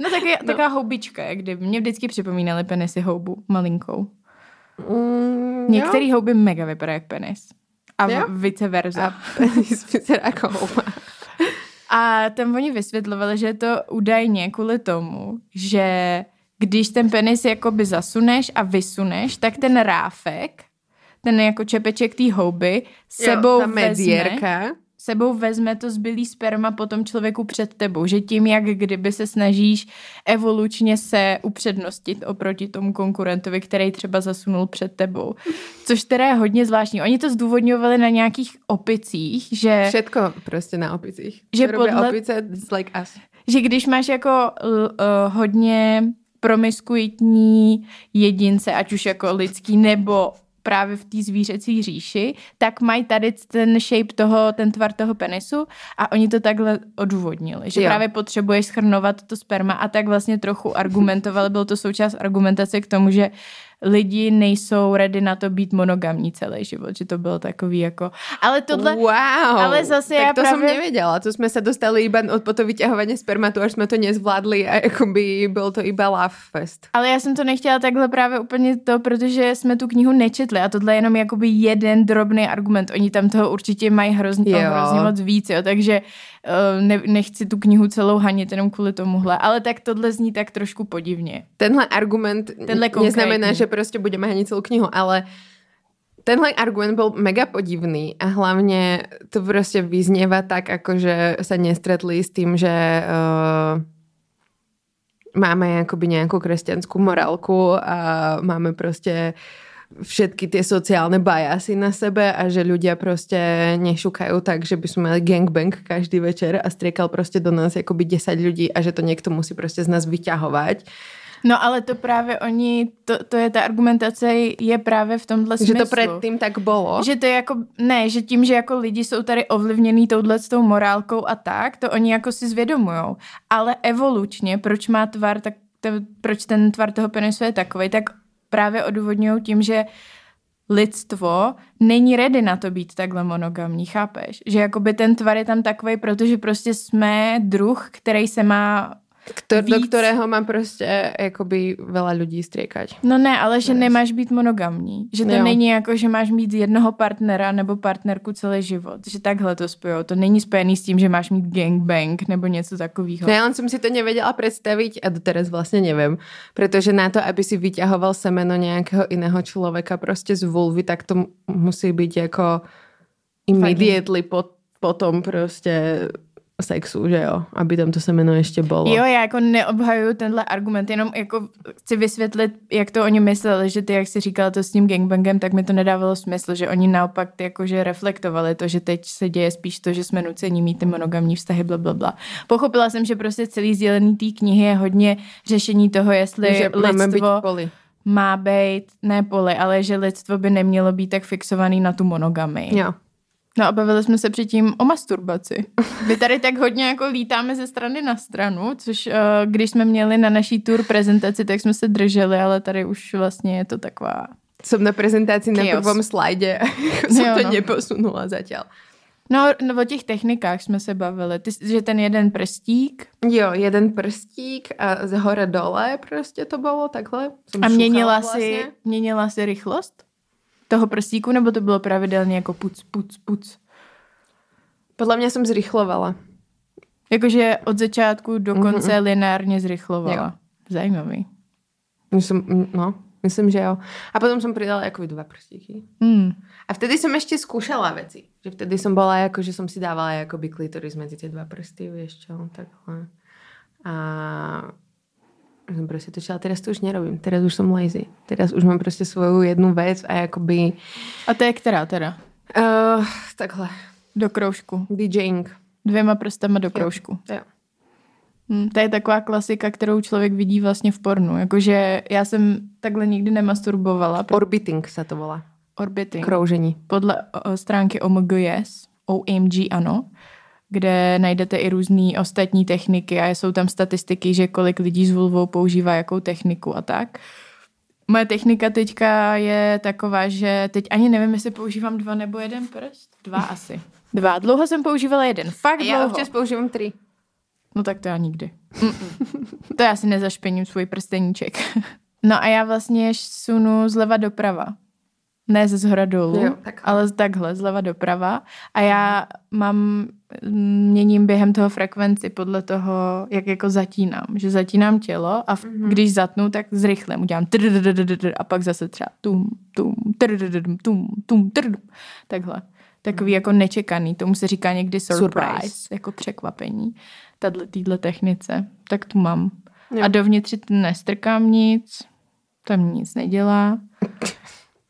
Speaker 3: No, taky, no. taková houbička, jak kdyby. Mě vždycky připomínaly penisy houbu, malinkou.
Speaker 1: Mm,
Speaker 3: Některý houby mega vypadají jak penis. A
Speaker 1: Jo?
Speaker 3: vice versa.
Speaker 1: A penis jako houba.
Speaker 3: A tam oni vysvětlovali, že je to údajně kvůli tomu, že když ten penis jakoby zasuneš a vysuneš, tak ten ráfek, ten jako čepeček té houby, sebou
Speaker 1: jo,
Speaker 3: vezme, sebou vezme to zbylý sperma po tom člověku před tebou. Že tím, jak kdyby se snažíš evolučně se upřednostit oproti tomu konkurentovi, který třeba zasunul před tebou. Což teda je hodně zvláštní. Oni to zdůvodňovali na nějakých opicích, že...
Speaker 1: Všetko prostě na opicích.
Speaker 3: Že podle-
Speaker 1: opice, it's like us.
Speaker 3: že když máš jako uh, hodně promiskuitní jedince, ať už jako lidský nebo právě v té zvířecí říši, tak mají tady ten shape toho, ten tvar toho penisu a oni to takhle odůvodnili, že
Speaker 1: Jo.
Speaker 3: právě potřebuješ schrnovat to sperma a tak vlastně trochu argumentovali, byl to součást argumentace k tomu, že lidi nejsou ready na to být monogamní celý život, že to bylo takový jako, ale tohle,
Speaker 1: Wow.
Speaker 3: ale zase
Speaker 1: tak
Speaker 3: já
Speaker 1: to
Speaker 3: právě-
Speaker 1: nevedela. To sme sa dostali iba od po to vyťahovanie spermatu, až sme to nezvládli a jakoby byl to iba love fest.
Speaker 3: Ale já jsem to nechtěla takhle právě úplně to, protože jsme tu knihu nečetli a tohle je jenom jakoby jeden drobný argument. Oni tam toho určitě mají hrozně, hrozně moc víc, jo, takže uh, ne, nechci tu knihu celou hanit jenom kvůli tomuhle. Ale tak tohle zní tak trošku podivně.
Speaker 1: Tenhle argument
Speaker 3: Tenhle
Speaker 1: n- neznamená,
Speaker 3: konkrétní.
Speaker 1: že prostě budeme hanit celú knihu, ale tenhle argument byl mega podivný a hlavně to prostě vyznieva tak, ako že sa nestretli s tým, že uh, máme jakoby nějakou kresťanskú morálku a máme prostě všetky tie sociálne bajasy na sebe a že ľudia prostě nešukajú tak, že by sme mali gangbang každý večer a striekal prostě do nás jakoby 10 ľudí a že to niekto musí prostě z nás vyťahovať.
Speaker 3: No ale to právě oni, to, to je ta argumentace je právě v tomhle smyslu.
Speaker 1: Že to predtým tak bolo.
Speaker 3: Že to je jako, ne, že tím, že jako lidi jsou tady ovlivněný touhle tou morálkou a tak, to oni jako si zvědomujou. Ale evolučně, proč má tvar tak to, proč ten tvar toho penisu je takový, tak právě odůvodňují tím, že lidstvo není ready na to být takhle monogamní, chápeš? Že jakoby ten tvar je tam takový, protože prostě jsme druh, který se má
Speaker 1: Ktor, do
Speaker 3: víc-
Speaker 1: ktorého má prostě jakoby veľa ľudí striekať.
Speaker 3: No ne, ale že nemáš být monogamní. Že to
Speaker 1: Jo.
Speaker 3: není jako, že máš mít jednoho partnera nebo partnerku celý život. Že takhle to spojou. To není spojený s tím, že máš mít gangbang nebo něco takového.
Speaker 1: Ja len som si to nevedela predstaviť a doteraz vlastne neviem. Pretože na to, aby si vyťahoval semeno nejakého iného človeka prostě z vulvy, tak to musí byť jako immediately po, potom prostě sexu, že jo? Aby tam to semeno ještě bolo.
Speaker 3: Jo, já jako neobhajuju tenhle argument, jenom jako chci vysvětlit, jak to oni mysleli, že ty, jak jsi říkala to s tím gangbangem, tak mi to nedávalo smysl, že oni naopak ty jakože reflektovali to, že teď se děje spíš to, že jsme nuceni mít ty monogamní vztahy, bla, bla, bla. Pochopila jsem, že prostě celý sdělený té knihy je hodně řešení toho, jestli
Speaker 1: že být
Speaker 3: lidstvo
Speaker 1: poli.
Speaker 3: má být, ne poli, ale že lidstvo by nemělo být tak fixovaný na tu monogamy.
Speaker 1: Jo.
Speaker 3: No a bavili jsme se předtím o masturbaci. My tady tak hodně jako lítáme ze strany na stranu, což uh, když jsme měli na naší tour prezentaci, tak jsme se drželi, ale tady už vlastně je to taková...
Speaker 1: Som na prezentácii na
Speaker 3: Chaos.
Speaker 1: prvom slajde a som
Speaker 3: Jo,
Speaker 1: to
Speaker 3: no.
Speaker 1: neposunula zatiaľ.
Speaker 3: No, no o těch technikách jsme se bavili. Ty, že ten jeden prstík
Speaker 1: Jo, jeden prstík a z hore dole prostě to bylo takhle. Som
Speaker 3: a měnila si, měnila si rychlost toho prstíku, nebo to bylo pravidelně jako puc, puc, puc?
Speaker 1: Podľa mňa som zrychlovala.
Speaker 3: Jakože od začátku do konce mm-hmm. lineárně zrychlovala.
Speaker 1: Jo.
Speaker 3: Zajímavý.
Speaker 1: Som, no, myslím, že jo. A potom som pridala jako dva prstíky.
Speaker 3: Hmm.
Speaker 1: A vtedy som ešte skúšala veci. Že vtedy som bola jako, že som si dávala jakoby klitoris medzi tie dva prsty, čo, takhle. A som prostě točila, teraz to už nerobím, teraz už som lazy. Teraz už mám prostě svoju jednu vec a jakoby
Speaker 3: A to je která teda?
Speaker 1: uh, takhle,
Speaker 3: Do kroužku.
Speaker 1: DJing.
Speaker 3: Dvěma prstama do kroužku.
Speaker 1: Jo.
Speaker 3: Hmm, to je taková klasika, kterou člověk vidí vlastně v pornu. Jakože já jsem takhle nikdy nemasturbovala.
Speaker 1: Orbiting sa to volá.
Speaker 3: orbiting.
Speaker 1: Kroužení.
Speaker 3: Podle o, stránky OMGS, OMG ano, kde najdete i různé ostatní techniky a jsou tam statistiky, že kolik lidí s vulvou používá jakou techniku a tak. Moje technika teďka je taková, že teď ani nevím, jestli používám dva nebo jeden prst. Dva asi. Dva. Dlouho jsem používala jeden. Fakt
Speaker 1: A já
Speaker 3: dlouho.
Speaker 1: občas používám tři.
Speaker 3: No tak to já nikdy. Mm-mm. to já si nezašpením svůj prsteníček. no a já vlastně sunu zleva doprava. Ne ze zhora dolů,
Speaker 1: Jo, takhle.
Speaker 3: ale takhle, zleva doprava. A já mám, měním během toho frekvenci podle toho, jak jako zatínám. Že zatínám tělo a v,
Speaker 1: Mhm.
Speaker 3: když zatnu, tak zrychlem udělám a pak zase třeba tum, tum, tum, tum. Takhle. Takový jako nečekaný. Tomu se říká někdy surprise,
Speaker 1: Surprise.
Speaker 3: jako překvapení. Tadle, týhle technice. Tak tu mám.
Speaker 1: Jo.
Speaker 3: A dovnitř nestrkám nic. Tam nic nedělá.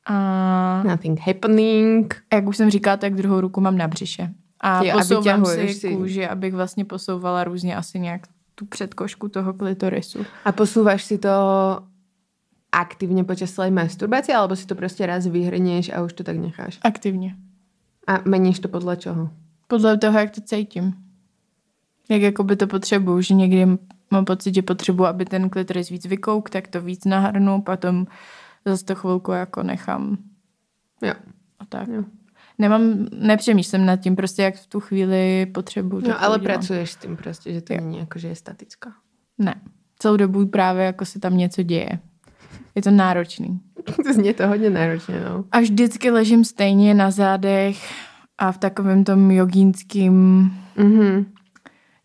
Speaker 3: A
Speaker 1: Nothing happening.
Speaker 3: jak už jsem říkala, tak druhou ruku mám na břiše. A
Speaker 1: Jo,
Speaker 3: posouvám si
Speaker 1: si-
Speaker 3: kůži, abych vlastně posouvala různě asi nějak tu předkošku toho klitorisu.
Speaker 1: A posúvaš si to aktivně počas celej masturbácie, alebo si to prostě raz vyhrnieš a už to tak necháš?
Speaker 3: Aktivně.
Speaker 1: A meníš to podle čoho?
Speaker 3: Podle toho, jak to cítím. Jak jakoby to potřebuju, že někdy mám pocit, že potřebuji, aby ten klitoris víc vykouk, tak to víc nahrnu, potom zase to chvilku jako nechám
Speaker 1: Jo.
Speaker 3: a tak.
Speaker 1: Jo.
Speaker 3: Nemám, nepřemýšlím nad tím, prostě jak v tu chvíli potřebuju. tak
Speaker 1: No ale
Speaker 3: udělám.
Speaker 1: pracuješ s tím prostě, že to
Speaker 3: Jo.
Speaker 1: není jako, že je statická.
Speaker 3: Ne. Celou dobu právě jako se tam něco děje. Je to náročný.
Speaker 1: to zní to hodně náročně, no.
Speaker 3: A vždycky ležím stejně na zádech a v takovém tom jogínským,
Speaker 1: Mhm.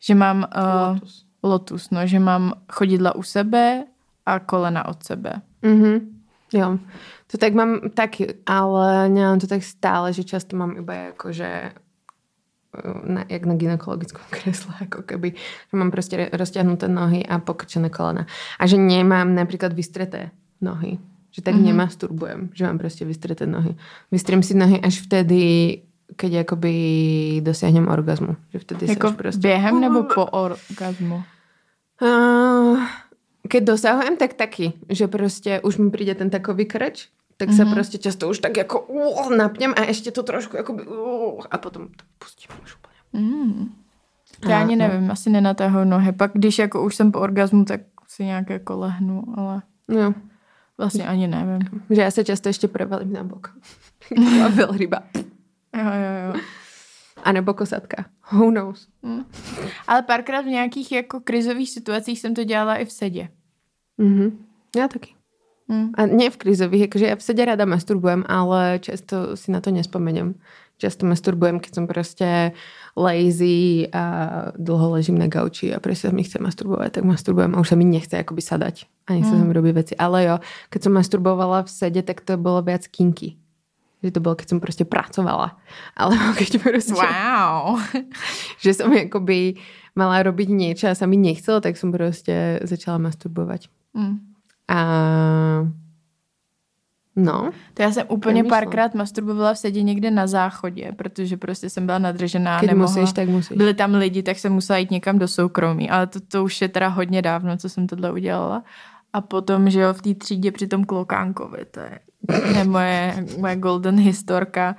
Speaker 3: že mám uh,
Speaker 1: Lotus.
Speaker 3: lotus, no, že mám chodidla u sebe a kolena od sebe.
Speaker 1: Mhm. Jo. To tak mám taky, ale nemám to tak stále, že často mám iba jako, že na, jak na gynekologickom kresle, ako keby, že mám prostě rozťahnuté nohy a pokrčené kolena. A že nemám napríklad vystreté nohy. Že tak mm-hmm. nemasturbujem, že mám prostě vystreté nohy. Vystrím si nohy až vtedy, keď akoby dosiahnem orgazmu. Že vtedy
Speaker 3: Jako
Speaker 1: sa až prostě...
Speaker 3: během nebo po orgazmu?
Speaker 1: Uh, keď dosahujem, tak taky, že prostě už mi přijde ten takový krč, tak mm-hmm. se prostě často už tak jako uh, napněm a ještě to trošku jakoby uh, a potom to pustím už úplně.
Speaker 3: Mm. Já ani
Speaker 1: no.
Speaker 3: nevím, asi nenatahuji nohy. Pak když jako už jsem po orgazmu, tak si nějak jako lehnu, ale
Speaker 1: No,
Speaker 3: vlastně ani nevím.
Speaker 1: že já se často ještě prevalím na bok. Taková velryba.
Speaker 3: Jo, jo, jo.
Speaker 1: A nebo kosatka. Who knows?
Speaker 3: Hm. Ale párkrát v nějakých jako krizových situacích jsem to dělala i v sedě.
Speaker 1: Mhm. Já taky.
Speaker 3: Hm.
Speaker 1: A nie v krizových, jakože ja v sede rada masturbujem, ale často si na to nespomeniem. Často masturbujem, keď som proste lazy a dlho ležím na gauči a proste sa mi chce masturbovať, tak masturbujem a už sa mi nechce akoby sadať. A nechce sa mi robiť veci. Ale jo, keď som masturbovala v sede, tak to bolo viac kinky. Že to bolo, keď som proste pracovala. Alebo keď proste...
Speaker 3: Wow.
Speaker 1: že som akoby mala robiť niečo a sa mi nechcelo, tak som proste začala masturbovať.
Speaker 3: Hm.
Speaker 1: A no,
Speaker 3: To já jsem úplně párkrát masturbovala v sedě někde na záchodě, protože prostě jsem byla nadržená.
Speaker 1: keď
Speaker 3: nemohla.
Speaker 1: musíš, tak musíš.
Speaker 3: Byli tam lidi, tak jsem musela jít někam do soukromí, ale to, to už je teda hodně dávno, co jsem tohle udělala. A potom, že jo, v té třídě při tom Klokánkovi, to je, to je moje, moje golden historka,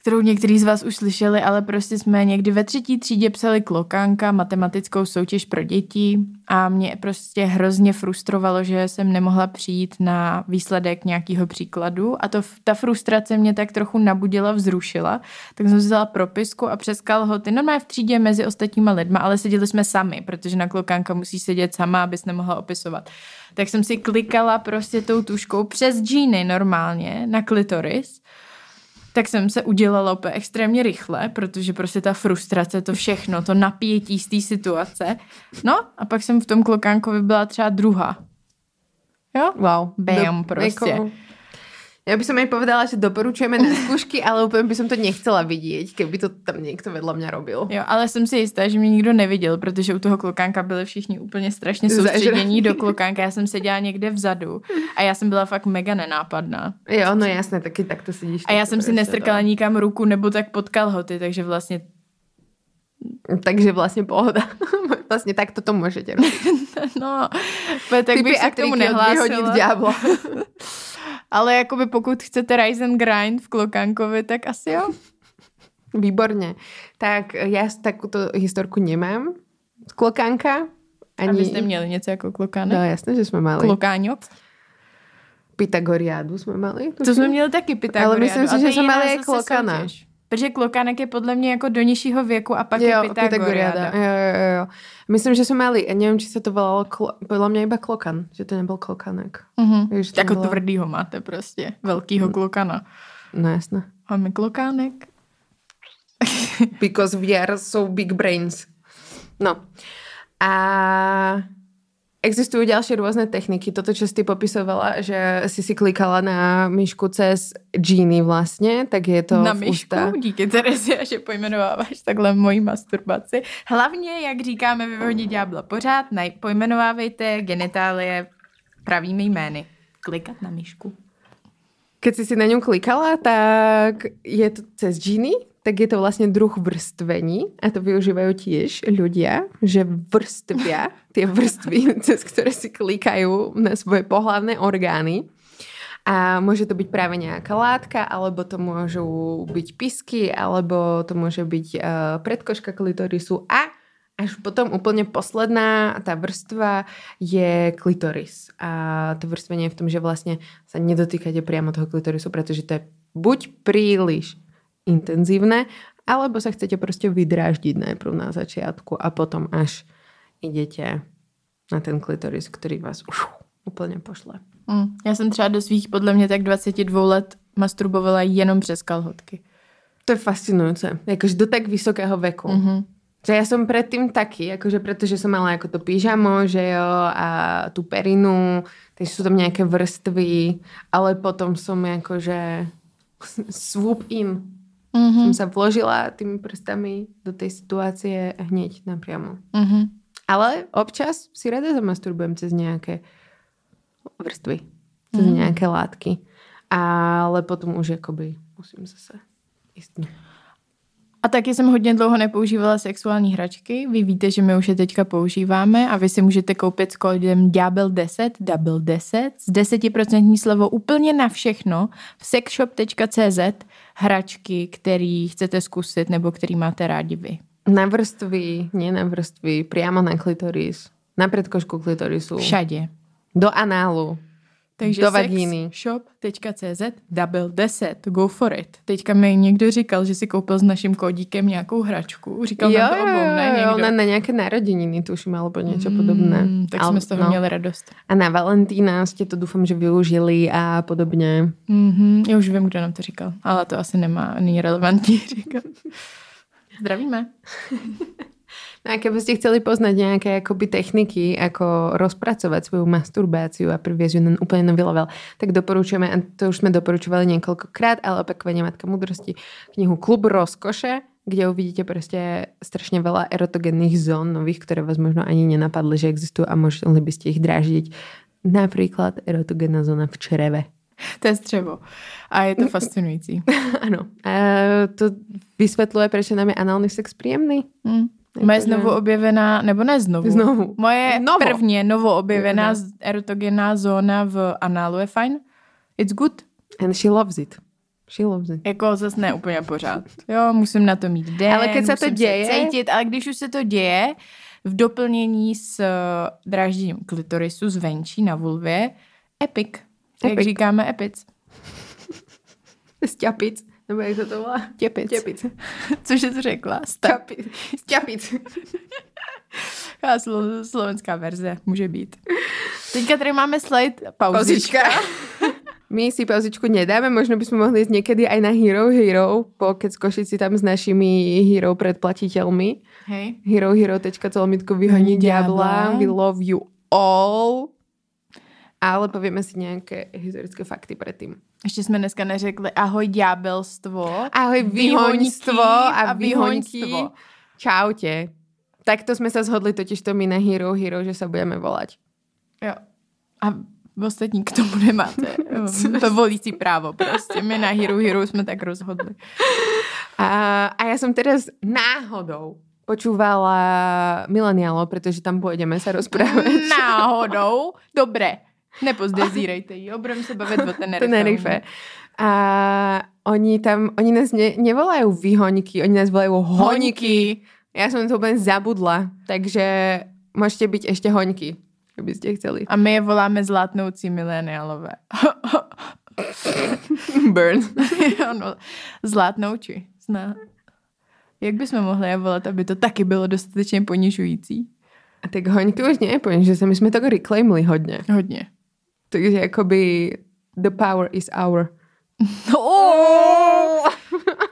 Speaker 3: kterou některý z vás už slyšeli, ale prostě jsme někdy ve třetí třídě psali Klokánka, matematickou soutěž pro děti. A mě prostě hrozně frustrovalo, že jsem nemohla přijít na výsledek nějakého příkladu. A to, ta frustrace mě tak trochu nabudila, vzrušila, tak jsem vzala propisku a přes kalhoty, normálně v třídě mezi ostatníma lidma, ale seděli jsme sami, protože na klokánka musí sedět sama, abys nemohla opisovat. Tak jsem si klikala prostě tou tuškou přes džíny normálně na klitoris tak jsem se udělala úplně extrémně rychle, protože prostě ta frustrace, to všechno, to napětí z té situace. No a pak jsem v tom klokánkovi byla třeba druhá. Jo?
Speaker 1: Wow.
Speaker 3: Bam, prostě.
Speaker 1: Ja by som aj povedala, že doporučujeme na skúšky, ale úplne by som to nechcela vidieť, keby to tam niekto vedľa mňa robil.
Speaker 3: Jo, ale jsem si jistá, že mě nikdo neviděl, protože u toho klokánka byli všichni úplně strašně soustředění do klokánka. Já jsem seděla někde vzadu a já jsem byla fakt mega nenápadná.
Speaker 1: Jo, no jasné, taky takto sedíš.
Speaker 3: A já
Speaker 1: tak
Speaker 3: jsem si nestrkala nikam ruku nebo tak pod kalhoty, takže vlastně.
Speaker 1: Takže vlastne pohoda. vlastne takto to robiť.
Speaker 3: no, tak
Speaker 1: Typy
Speaker 3: bych se k tomu nehlásila. Ale jakoby pokud chcete rise and grind v klokánkovi, tak asi jo.
Speaker 1: Výborne. Tak ja takúto historku nemám. Klokánka.
Speaker 3: Ani... Abyste měli něco jako
Speaker 1: No
Speaker 3: klokánek.
Speaker 1: jasné, že sme mali.
Speaker 3: Klokáňok.
Speaker 1: Pythagoriádu sme mali.
Speaker 3: To jsme měli taky Pythagoriádu.
Speaker 1: Ale myslím si,
Speaker 3: a
Speaker 1: že jsme mali klokana.
Speaker 3: soutěž. Protože klokánek je podle mě jako do nižšího věku a pak je Pythagoriáda.
Speaker 1: Jo, jo, jo. Myslím, že sme mali, ja neviem, či sa to volalo, klo, podľa mňa iba klokan, že to nebol klokanek.
Speaker 3: Mhm.
Speaker 1: Vieš, tam
Speaker 3: Jako
Speaker 1: bola-
Speaker 3: tvrdýho máte prostě. Velkýho klokana.
Speaker 1: No jasné.
Speaker 3: Máme klokánek.
Speaker 1: Because we are so big brains. No. A existujú ďalšie rôzne techniky. Toto, čo si ty popisovala, že si si klikala na myšku cez džíny vlastne, tak je to
Speaker 3: Na myšku,
Speaker 1: ústa.
Speaker 3: díky Teresia, že pojmenováváš takhle moji masturbaci. Hlavně, jak říkáme ve Vyhodí ďábla pořád, pojmenovávejte genitálie pravými jmény. Klikat na myšku.
Speaker 1: Keď si si na ňu klikala, tak je to cez džíny, tak je to vlastne druh vrstvení a to využívajú tiež ľudia, že vrstvia tie vrstvy, cez ktoré si klikajú na svoje pohlavné orgány. A môže to byť práve nejaká látka, alebo to môžu byť pisky, alebo to môže byť uh, predkoška klitorisu a až potom úplne posledná tá vrstva je klitoris. A to vrstvenie je v tom, že vlastne sa nedotýkate priamo toho klitorisu, pretože to je buď príliš intenzívne, alebo sa chcete proste vydráždiť najprv na začiatku a potom až idete na ten klitoris, ktorý vás už úplne pošle.
Speaker 3: Mm. Já jsem třeba do svých podle mě tak 22 let masturbovala jenom přes kalhotky.
Speaker 1: To je fascinujúce. Jakože do tak vysokého veku.
Speaker 3: Mhm.
Speaker 1: Že ja som predtým taký, akože pretože som mala ako to pyžamo, že jo, a tú perinu, takže sú tam nejaké vrstvy, ale potom som akože swoop in.
Speaker 3: Mhm.
Speaker 1: Som sa vložila tými prstami do tej situácie hneď napriamo.
Speaker 3: Mhm.
Speaker 1: Ale občas si rada zamasturbujem cez nejaké vrstvy, cez
Speaker 3: Mhm.
Speaker 1: nejaké látky. Ale potom už akoby musím zase ísť.
Speaker 3: A taky jsem hodně dlouho nepoužívala sexuální hračky. Vy víte, že my už je teďka používáme a vy si můžete koupit s kódem DABEL10, double 10, s 10% slovo úplně na všechno v sexshop.cz hračky, který chcete zkusit nebo který máte rádi vy.
Speaker 1: Na vrstvy, nie na vrstvy, priamo na klitoris, Na předkošku klitorisu.
Speaker 3: Všade.
Speaker 1: Do análu.
Speaker 3: Takže sexshop.cz double 10, go for it. Teďka mi někdo říkal, že si koupil s naším kódíkem nějakou hračku. Říkal nám to obou, ne? Někdo.
Speaker 1: na, na nějaké narozeniny tuším, alebo něco podobné.
Speaker 3: Mm, tak
Speaker 1: Ale-
Speaker 3: jsme z toho
Speaker 1: no.
Speaker 3: měli radost.
Speaker 1: A na Valentína jste to doufám, že využili a podobně.
Speaker 3: Mm-hmm, já už vím, kdo nám to říkal, ale to asi nemá, není relevantní říkat. Zdravíme.
Speaker 1: No a keby ste chceli poznať nejaké akoby techniky, ako rozpracovať svoju masturbáciu a priviesť ju na úplne nový level, tak doporučujeme, a to už sme doporučovali niekoľkokrát, ale opakovane Matka múdrosti, knihu Klub rozkoše, kde uvidíte proste strašne veľa erotogenných zón nových, ktoré vás možno ani nenapadli, že existujú a mohli by ste ich drážiť. Napríklad erotogenná zóna v čreve.
Speaker 3: To je střevo. A je to fascinující.
Speaker 1: Ano. A to vysvetľuje, prečo nám je análny sex príjemný.
Speaker 3: Hmm.
Speaker 1: Jako,
Speaker 3: Moje znovu objevená, nebo ne znovu.
Speaker 1: Znovu.
Speaker 3: Moje
Speaker 1: Novo.
Speaker 3: prvně novo objevená erotogenná zóna v análu je fajn. It's good.
Speaker 1: And she loves it. She loves it.
Speaker 3: Jako zase ne úplně pořád. Jo, musím na to mít den,
Speaker 1: Ale keď sa to děje-
Speaker 3: Se cítit, ale když už se to děje, v doplnění s eh, drážděním klitorisu zvenčí na vulvě, epic. Jak
Speaker 1: Epic.
Speaker 3: říkáme epic.
Speaker 1: Sťapic. Nebo jak se to volá?
Speaker 3: Těpic.
Speaker 1: Těpic.
Speaker 3: Cože jsi řekla? Sta-
Speaker 1: Sťapic. Sťapic.
Speaker 3: A slo- slovenská verze může být. Teďka tady máme slide pauzička.
Speaker 1: Pauzička. My si pauzičku nedáme, možno by sme mohli ísť niekedy aj na Hero Hero, po keď Košici tam s našimi Hero predplatiteľmi.
Speaker 3: Hej.
Speaker 1: herohero.co vyhoní diabla.
Speaker 3: diabla.
Speaker 1: We love you all. Ale povieme si nejaké historické fakty predtým.
Speaker 3: Ještě jsme dneska neřekli ahoj ďábelstvo.
Speaker 1: Ahoj, vyhoňstvo
Speaker 3: Vyhoňky
Speaker 1: a
Speaker 3: a
Speaker 1: vyhoňky.
Speaker 3: vyhoňstvo.
Speaker 1: Čaute. Takto sme sa zhodli totiž to my na Hero Hero, že sa budeme volať.
Speaker 3: Jo. A ostatní k tomu nemáte. to volící právo prostě. My na Hero Hero jsme tak rozhodli.
Speaker 1: A, a ja som teraz náhodou počúvala Milenialo, pretože tam pôjdeme sa rozprávať.
Speaker 3: Náhodou. Dobré. Nepozdezírejte ji. Budeme se bavit o Tenerife.
Speaker 1: Tenerife. A oni tam, oni nás ne, nevolajú vyhoňky, oni nás volajú hoňky.
Speaker 3: Hoňky.
Speaker 1: Ja som to úplne zabudla, takže môžete byť ešte hoňky, keby ste chceli.
Speaker 3: A my je voláme zlátnoucí milenialové.
Speaker 1: Burn.
Speaker 3: ano, zlátnouči. Zná. Jak bychom mohli je volat, aby to taky bylo dostatečně ponižující?
Speaker 1: A tak hoňky už nie, že sa my sme to reclaimli hodne.
Speaker 3: Hodně.
Speaker 1: Takže akoby the power is our.
Speaker 3: Oh!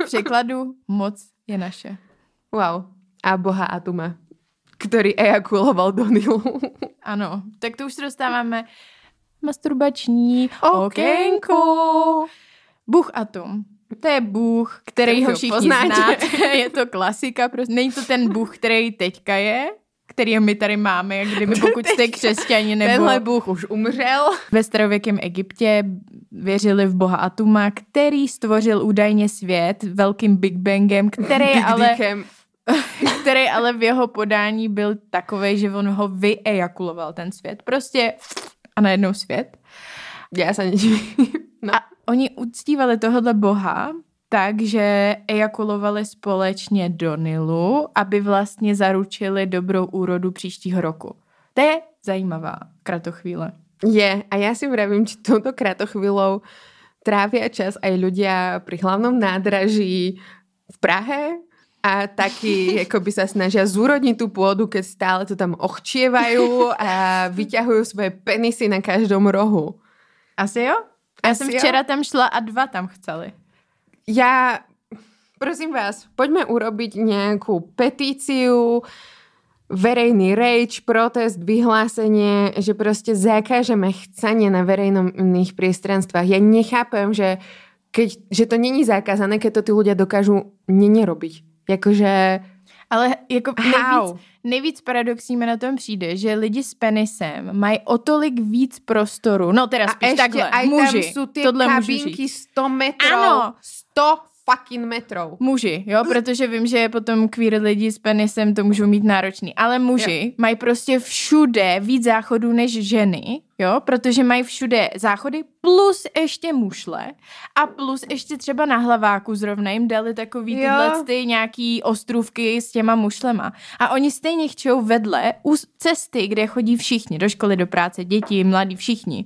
Speaker 3: V překladu moc je naše.
Speaker 1: Wow. A boha Atuma, ktorý ejakuloval do Nilu.
Speaker 3: Ano, tak to už se dostáváme masturbační
Speaker 1: Okénko.
Speaker 3: Bůh Atom. To je Bůh, který
Speaker 1: Který
Speaker 3: ho
Speaker 1: ho
Speaker 3: všichni
Speaker 1: poznáte.
Speaker 3: znáte. Je to klasika, prostě. není to ten Bůh, který teďka je, který my tady máme, jak kdyby pokud jste křesťani nebo
Speaker 1: Tenhle bůh už umřel.
Speaker 3: ve starověkém Egyptě věřili v boha Atuma, který stvořil údajně svět velkým Big Bangem, který
Speaker 1: Big
Speaker 3: ale,
Speaker 1: Dickem.
Speaker 3: který ale v jeho podání byl takový, že on ho vyejakuloval ten svět. Prostě a najednou svět.
Speaker 1: Ja sa nedivím. No.
Speaker 3: A oni uctívali tohohle boha, takže ejakulovali společně do Nilu, aby vlastně zaručili dobrou úrodu příštího roku. To je zajímavá kratochvíle.
Speaker 1: Je. A ja si vravím, či touto kratochvíľou trávia čas aj ľudia pri hlavnom nádraží v Prahe a taky jako by sa snažia zúrodniť tú pôdu, keď stále to tam ochčievajú a vyťahujú svoje penisy na každom rohu.
Speaker 3: Asi jo? Já
Speaker 1: Asi
Speaker 3: jsem
Speaker 1: jo.
Speaker 3: včera tam šla a dva tam chceli.
Speaker 1: Ja, prosím vás, poďme urobiť nejakú petíciu, verejný rage, protest, vyhlásenie, že proste zakážeme chcanie na verejných priestranstvách. Ja nechápem, že, keď, že to není zakázané, keď to tí ľudia dokážu nerobiť. Jakože,
Speaker 3: Ale jako nejvíc, nejvíc paradoxní mi na tom přijde, že lidi s penisem mají o tolik víc prostoru. No teda
Speaker 1: A
Speaker 3: spíš
Speaker 1: ešte
Speaker 3: takhle,
Speaker 1: aj
Speaker 3: muži.
Speaker 1: tam sú tie
Speaker 3: Tohle říct.
Speaker 1: 100 metrov.
Speaker 3: Ano.
Speaker 1: 100 fucking metrů.
Speaker 3: Muži, jo, protože vím, že potom queer lidi s penisem to můžou mít náročný, ale muži jo. mají prostě všude víc záchodů než ženy, jo, protože mají všude záchody plus ještě mušle a plus ještě třeba na hlaváku zrovna jim dali takový
Speaker 1: Jo.
Speaker 3: tyhle ty nějaký ostrůvky s těma mušlema. A oni stejně chtějí vedle u cesty, kde chodí všichni, do školy, do práce, děti, mladí, všichni.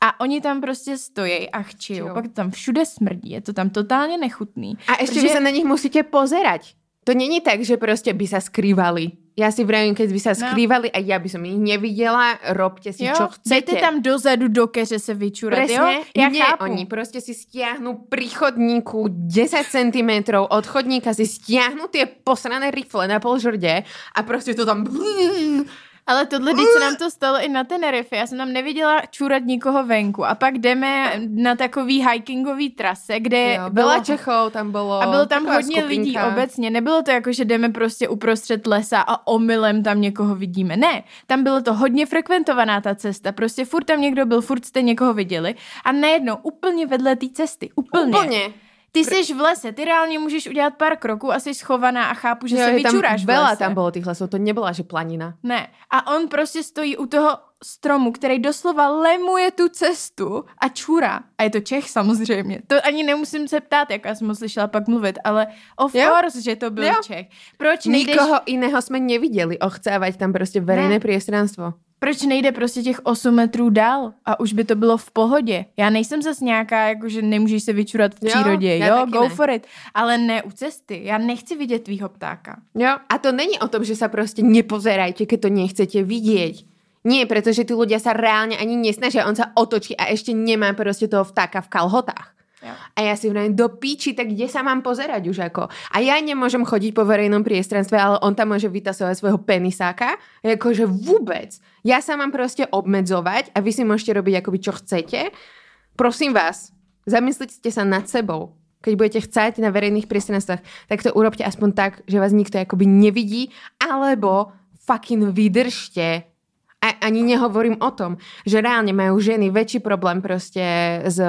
Speaker 3: A oni tam prostě stojí a chčijou.
Speaker 1: Jo.
Speaker 3: Pak to tam všude smrdí, je to tam totálně nechutný.
Speaker 1: A ešte vy sa na nich musíte pozerať. To není tak, že proste by sa skrývali. Ja si vravím, keď by sa
Speaker 3: No.
Speaker 1: skrývali a ja by som ich nevidela, robte si,
Speaker 3: jo,
Speaker 1: čo chcete.
Speaker 3: Dejte tam dozadu do keře se vyčurat, jo?
Speaker 1: Presne,
Speaker 3: Já
Speaker 1: nie,
Speaker 3: chápu.
Speaker 1: oni proste si stiahnu pri chodníku 10 cm od chodníka si stiahnu tie posrané rifle na pol žrde a proste to tam...
Speaker 3: Ale tohle, když se nám to stalo i na Tenerife, já jsem tam neviděla čurat nikoho venku a pak jdeme na takový hikingový trase, kde
Speaker 1: Jo,
Speaker 3: bylo,
Speaker 1: veľa Čechov tam bolo.
Speaker 3: a bylo tam hodně lidí
Speaker 1: skupinka.
Speaker 3: obecně. Nebylo to jako, že jdeme prostě uprostřed lesa a omylem tam někoho vidíme. Ne, tam bylo to hodně frekventovaná ta cesta. Prostě furt tam někdo byl, furt jste někoho viděli a najednou úplně vedle té cesty. Úplně.
Speaker 1: Úplne.
Speaker 3: Ty jsi v lese, ty reálně můžeš udělat pár kroků a jsi schovaná a chápu, že
Speaker 1: Jo,
Speaker 3: se vyčuráš v lese.
Speaker 1: tam bolo tých lesov, to nebola, že planina.
Speaker 3: Ne. A on prostě stojí u toho stromu, který doslova lemuje tu cestu a čura. A je to Čech samozřejmě. To ani nemusím se ptát, jak já jsem ho slyšela pak mluvit, ale of
Speaker 1: Jo.
Speaker 3: course, že to byl
Speaker 1: Jo.
Speaker 3: Čech. Proč nejdeš,
Speaker 1: Nikoho iného sme nevideli ochcávať tam proste verejné
Speaker 3: Ne.
Speaker 1: priestranstvo.
Speaker 3: Proč nejde prostě těch 8 metrů dál a už by to bylo v pohodě. Já nejsem zas nějaká, jako že nemůžeš se vyčurat v
Speaker 1: Jo,
Speaker 3: přírodě, jo,
Speaker 1: taky
Speaker 3: go
Speaker 1: ne.
Speaker 3: for it, ale ne u cesty. Já nechci vidět tvýho ptáka.
Speaker 1: Jo. A to není o tom, že sa proste nepozerajte, keď to nechcete vidieť. Nie, pretože tí ľudia sa reálne ani nesnažia. On sa otočí a ešte nemá proste toho vtáka v kalhotách. A ja si vravím, do píči, tak kde sa mám pozerať už ako? A ja nemôžem chodiť po verejnom priestranstve, ale on tam môže vytasovať svojho penisáka. Jakože vôbec. Ja sa mám proste obmedzovať a vy si môžete robiť akoby čo chcete. Prosím vás, zamyslite sa nad sebou. Keď budete chcať na verejných priestranstvách, tak to urobte aspoň tak, že vás nikto akoby nevidí, alebo fucking vydržte a ani nehovorím o tom, že reálne majú ženy väčší problém proste s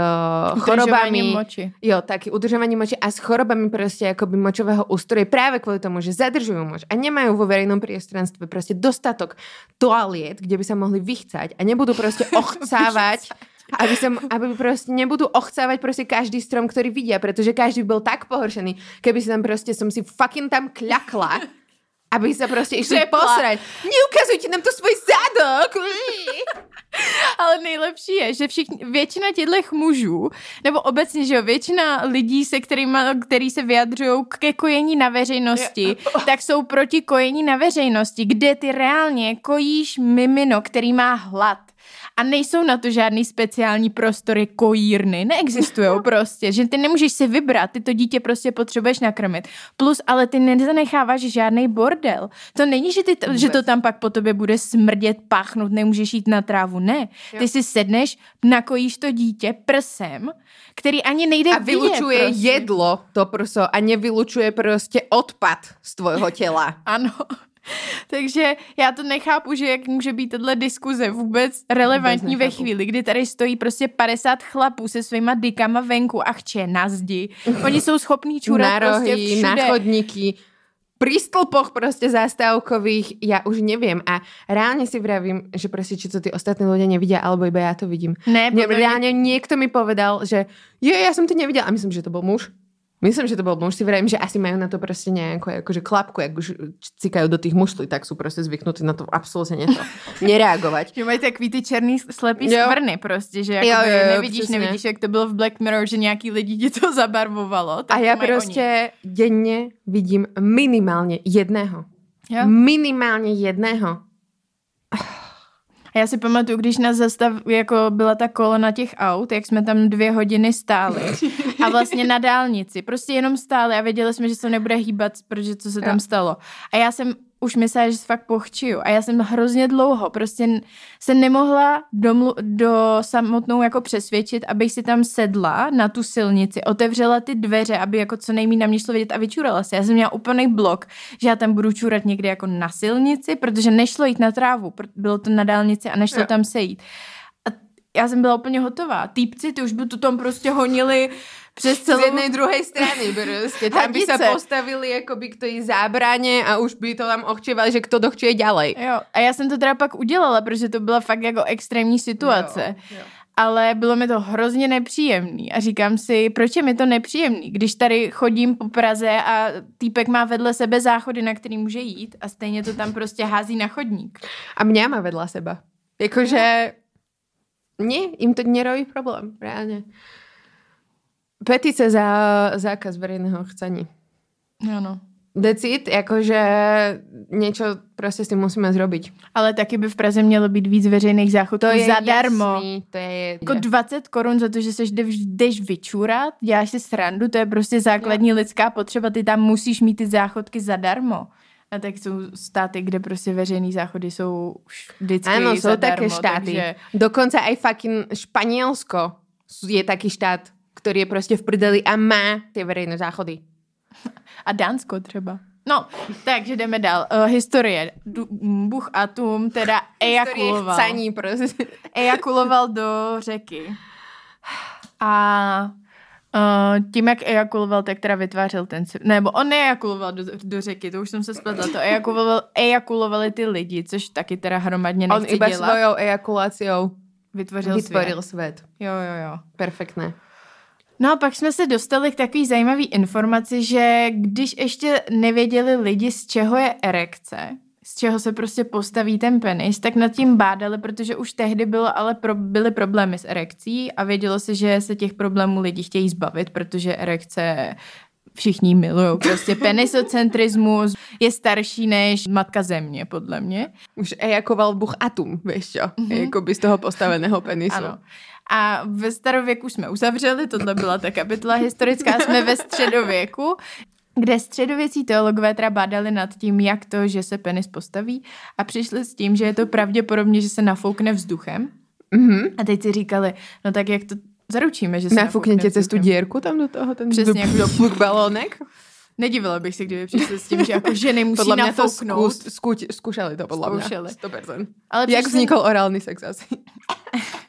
Speaker 1: chorobami.
Speaker 3: Udržovaním moči.
Speaker 1: Jo, taký udržovanie moči a s chorobami proste akoby močového ústroje práve kvôli tomu, že zadržujú moč a nemajú vo verejnom priestranstve proste dostatok toaliet, kde by sa mohli vychcať a nebudú proste ochcávať aby, som, aby proste nebudú ochcávať proste každý strom, ktorý vidia, pretože každý bol tak pohoršený, keby si tam proste som si fucking tam kľakla, aby sa proste išli posrať. Neukazujte nám tu svoj zadok!
Speaker 3: Ale nejlepší je, že všichni, většina těchto mužů, nebo obecně, že jo, většina lidí, se kterými, který se vyjadřují ke kojení na veřejnosti, tak jsou proti kojení na veřejnosti, kde ty reálně kojíš mimino, který má hlad. A nejsou na to žádný speciální prostory kojírny, neexistují prostě, že ty nemůžeš si vybrat, ty to dítě prostě potřebuješ nakrmit. Plus, ale ty nezanecháváš žádný bordel. To není, že, ty, t- že to tam pak po tobě bude smrdět, páchnout, nemůžeš jít na trávu, ne. Ty si sedneš, nakojíš to dítě prsem, který ani nejde
Speaker 1: A vylučuje
Speaker 3: vidět, prostě.
Speaker 1: jedlo to prso a nevylučuje prostě odpad z tvojho těla.
Speaker 3: Ano. Takže já to nechápu, že jak může být tato diskuze vůbec relevantní ve
Speaker 1: nechápu.
Speaker 3: chvíli, kdy tady stojí prostě 50 chlapů se svýma dykama venku a chče na zdi. Oni jsou schopní čurat prostě všude.
Speaker 1: na chodníky, pri stĺpoch proste zástavkových, ja už neviem. A reálne si vravím, že proste, či to tí ostatní ľudia nevidia, alebo iba ja to vidím.
Speaker 3: Ne,
Speaker 1: Mne, reálne niekto mi povedal, že je, ja som to nevidel. A myslím, že to bol muž. Myslím, že to bol muž. Si vravím, že asi majú na to proste nejakú akože klapku, jak už cikajú do tých mušlí, tak sú proste zvyknutí na to absolútne to nereagovať.
Speaker 3: Že mají takový ty černý slepý
Speaker 1: Jo.
Speaker 3: skvrny prostě, že
Speaker 1: Jo,
Speaker 3: jako
Speaker 1: jo, jo,
Speaker 3: nevidíš,
Speaker 1: přesně.
Speaker 3: nevidíš, jak to bylo v Black Mirror, že nějaký lidi ti to zabarvovalo.
Speaker 1: A
Speaker 3: Tak
Speaker 1: ja
Speaker 3: to mají oni.
Speaker 1: denne vidím minimálne jedného.
Speaker 3: Jo.
Speaker 1: Minimálne jedného.
Speaker 3: A já si pamatuju, když nás zastav, jako byla ta kolona těch aut, jak jsme tam dvě hodiny stáli a vlastně na dálnici, prostě jenom stáli a věděli jsme, že se nebude hýbat, protože co se
Speaker 1: Jo.
Speaker 3: tam stalo. A já jsem už myslela, že se fakt pochčiju a já jsem hrozně dlouho prostě se nemohla domlu, do samotnou jako přesvědčit, abych si tam sedla na tu silnici, otevřela ty dveře, aby jako co nejméně na mě šlo vidět a vyčurala se. Já jsem měla úplný blok, že já tam budu čurat někde jako na silnici, protože nešlo jít na trávu, bylo to na dálnici a nešlo
Speaker 1: Jo.
Speaker 3: tam sejít. Já jsem byla úplně hotová. Týpci, ty už by tu tam prostě honili přes celou...
Speaker 1: Z jednej druhej strany prostě. Tam by
Speaker 3: Hadice.
Speaker 1: postavili jakoby k tej zábraně a už by to tam ochčevali, že kto dochčuje ďalej.
Speaker 3: Jo, a já jsem to teda pak udělala, protože to byla fakt jako extrémní situace.
Speaker 1: Jo, jo.
Speaker 3: Ale bylo mi to hrozně nepříjemný a říkám si, proč je mi to nepříjemný, když tady chodím po Praze a týpek má vedle sebe záchody, na který může jít a stejně to tam prostě hází na chodník.
Speaker 1: A mňa má vedľa seba. Jakože... Nie, im to nerobí problém, reálne. Petice za zákaz verejného chcení.
Speaker 3: Ano.
Speaker 1: Decid, jakože niečo prostě s tím musíme zrobiť.
Speaker 3: Ale taky by v Praze mělo být víc veřejných záchodů
Speaker 1: To je
Speaker 3: zadarmo.
Speaker 1: jasný, to je...
Speaker 3: Jako 20 korun za to, že se jdeš, jdeš vyčurat, děláš si srandu, to je prostě základní lidská potřeba, ty tam musíš mít ty záchodky zadarmo. A tak jsou státy, kde prostě veřejný záchody jsou už vždycky
Speaker 1: sú
Speaker 3: zadarmo,
Speaker 1: také štáty.
Speaker 3: Takže...
Speaker 1: Dokonca aj fucking Španielsko je taký štát, ktorý je prostě v prdeli a má tie verejné záchody.
Speaker 3: A Dánsko třeba. No, takže jdeme dál. Uh, historie. Du- Bůh Atum teda ejakuloval.
Speaker 1: Historie prostě.
Speaker 3: Ejakuloval do řeky. A uh, tím, jak ejakuloval, tak teda vytvářel ten... Nebo on neejakuloval do, do řeky, to už jsem se spletla. To ejakuloval, ejakulovali ty lidi, což taky teda hromadně
Speaker 1: On
Speaker 3: nechci
Speaker 1: iba
Speaker 3: dělat.
Speaker 1: svojou ejakuláciou
Speaker 3: Vytvořil,
Speaker 1: vytvoril
Speaker 3: svět.
Speaker 1: svet.
Speaker 3: Jo, jo, jo.
Speaker 1: Perfektné.
Speaker 3: No a pak jsme se dostali k takový zajímavý informaci, že když ještě nevěděli lidi, z čeho je erekce, z čeho se prostě postaví ten penis, tak nad tím bádali, protože už tehdy bylo, ale pro, byly problémy s erekcí a vědělo se, že se těch problémů lidi chtějí zbavit, protože erekce všichni milují. Prostě penisocentrismus je starší než matka země, podle mě.
Speaker 1: Už ejakoval Bůh Atum, vieš čo? Mm-hmm. Jakoby z toho postaveného penisu.
Speaker 3: Ano. A ve starověku jsme uzavřeli, tohle byla ta kapitola historická, jsme ve středověku, kde středověcí teologové teda bádali nad tím, jak to, že se penis postaví a přišli s tím, že je to pravděpodobně, že se nafoukne vzduchem.
Speaker 1: Mm-hmm.
Speaker 3: A teď si říkali, no tak jak to zaručíme, že se
Speaker 1: Nafuknete cez tu
Speaker 3: vzduchem?
Speaker 1: dierku tam do toho, ten
Speaker 3: Přesně,
Speaker 1: do, pluk balónek?
Speaker 3: Nedivila bych se, kdyby přišli s tím, že jako ženy musí
Speaker 1: mňa to
Speaker 3: nafouknout.
Speaker 1: skús, skúť, skúšali to, podľa
Speaker 3: Skúšali.
Speaker 1: mňa. 100%.
Speaker 3: Ale
Speaker 1: Jak
Speaker 3: přišli-
Speaker 1: vznikol orálny sex asi?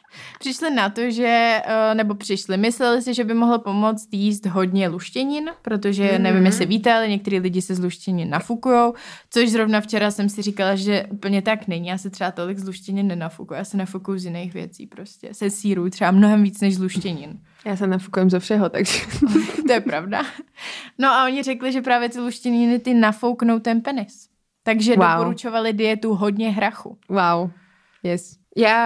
Speaker 3: Přišli na to, že, eh, nebo přišli, mysleli si, že by mohlo pomoct jíst hodně luštěnin, protože
Speaker 1: Mhm.
Speaker 3: mm-hmm. nevím, jestli víte, ale některý lidi se z luštěnin nafukujou, což zrovna včera jsem si říkala, že úplně tak není. Já se třeba tolik z luštěnin nenafukuju, já se nafukuju z jiných věcí prostě. Se sírů třeba mnohem víc než z luštěnin.
Speaker 1: Ja sa nafukujem zo všeho, takže...
Speaker 3: to je pravda. No a oni řekli, že právě ty luštěniny ty nafouknou ten penis. Takže
Speaker 1: wow.
Speaker 3: doporučovali dietu hodně hrachu.
Speaker 1: Wow. Yes. Ja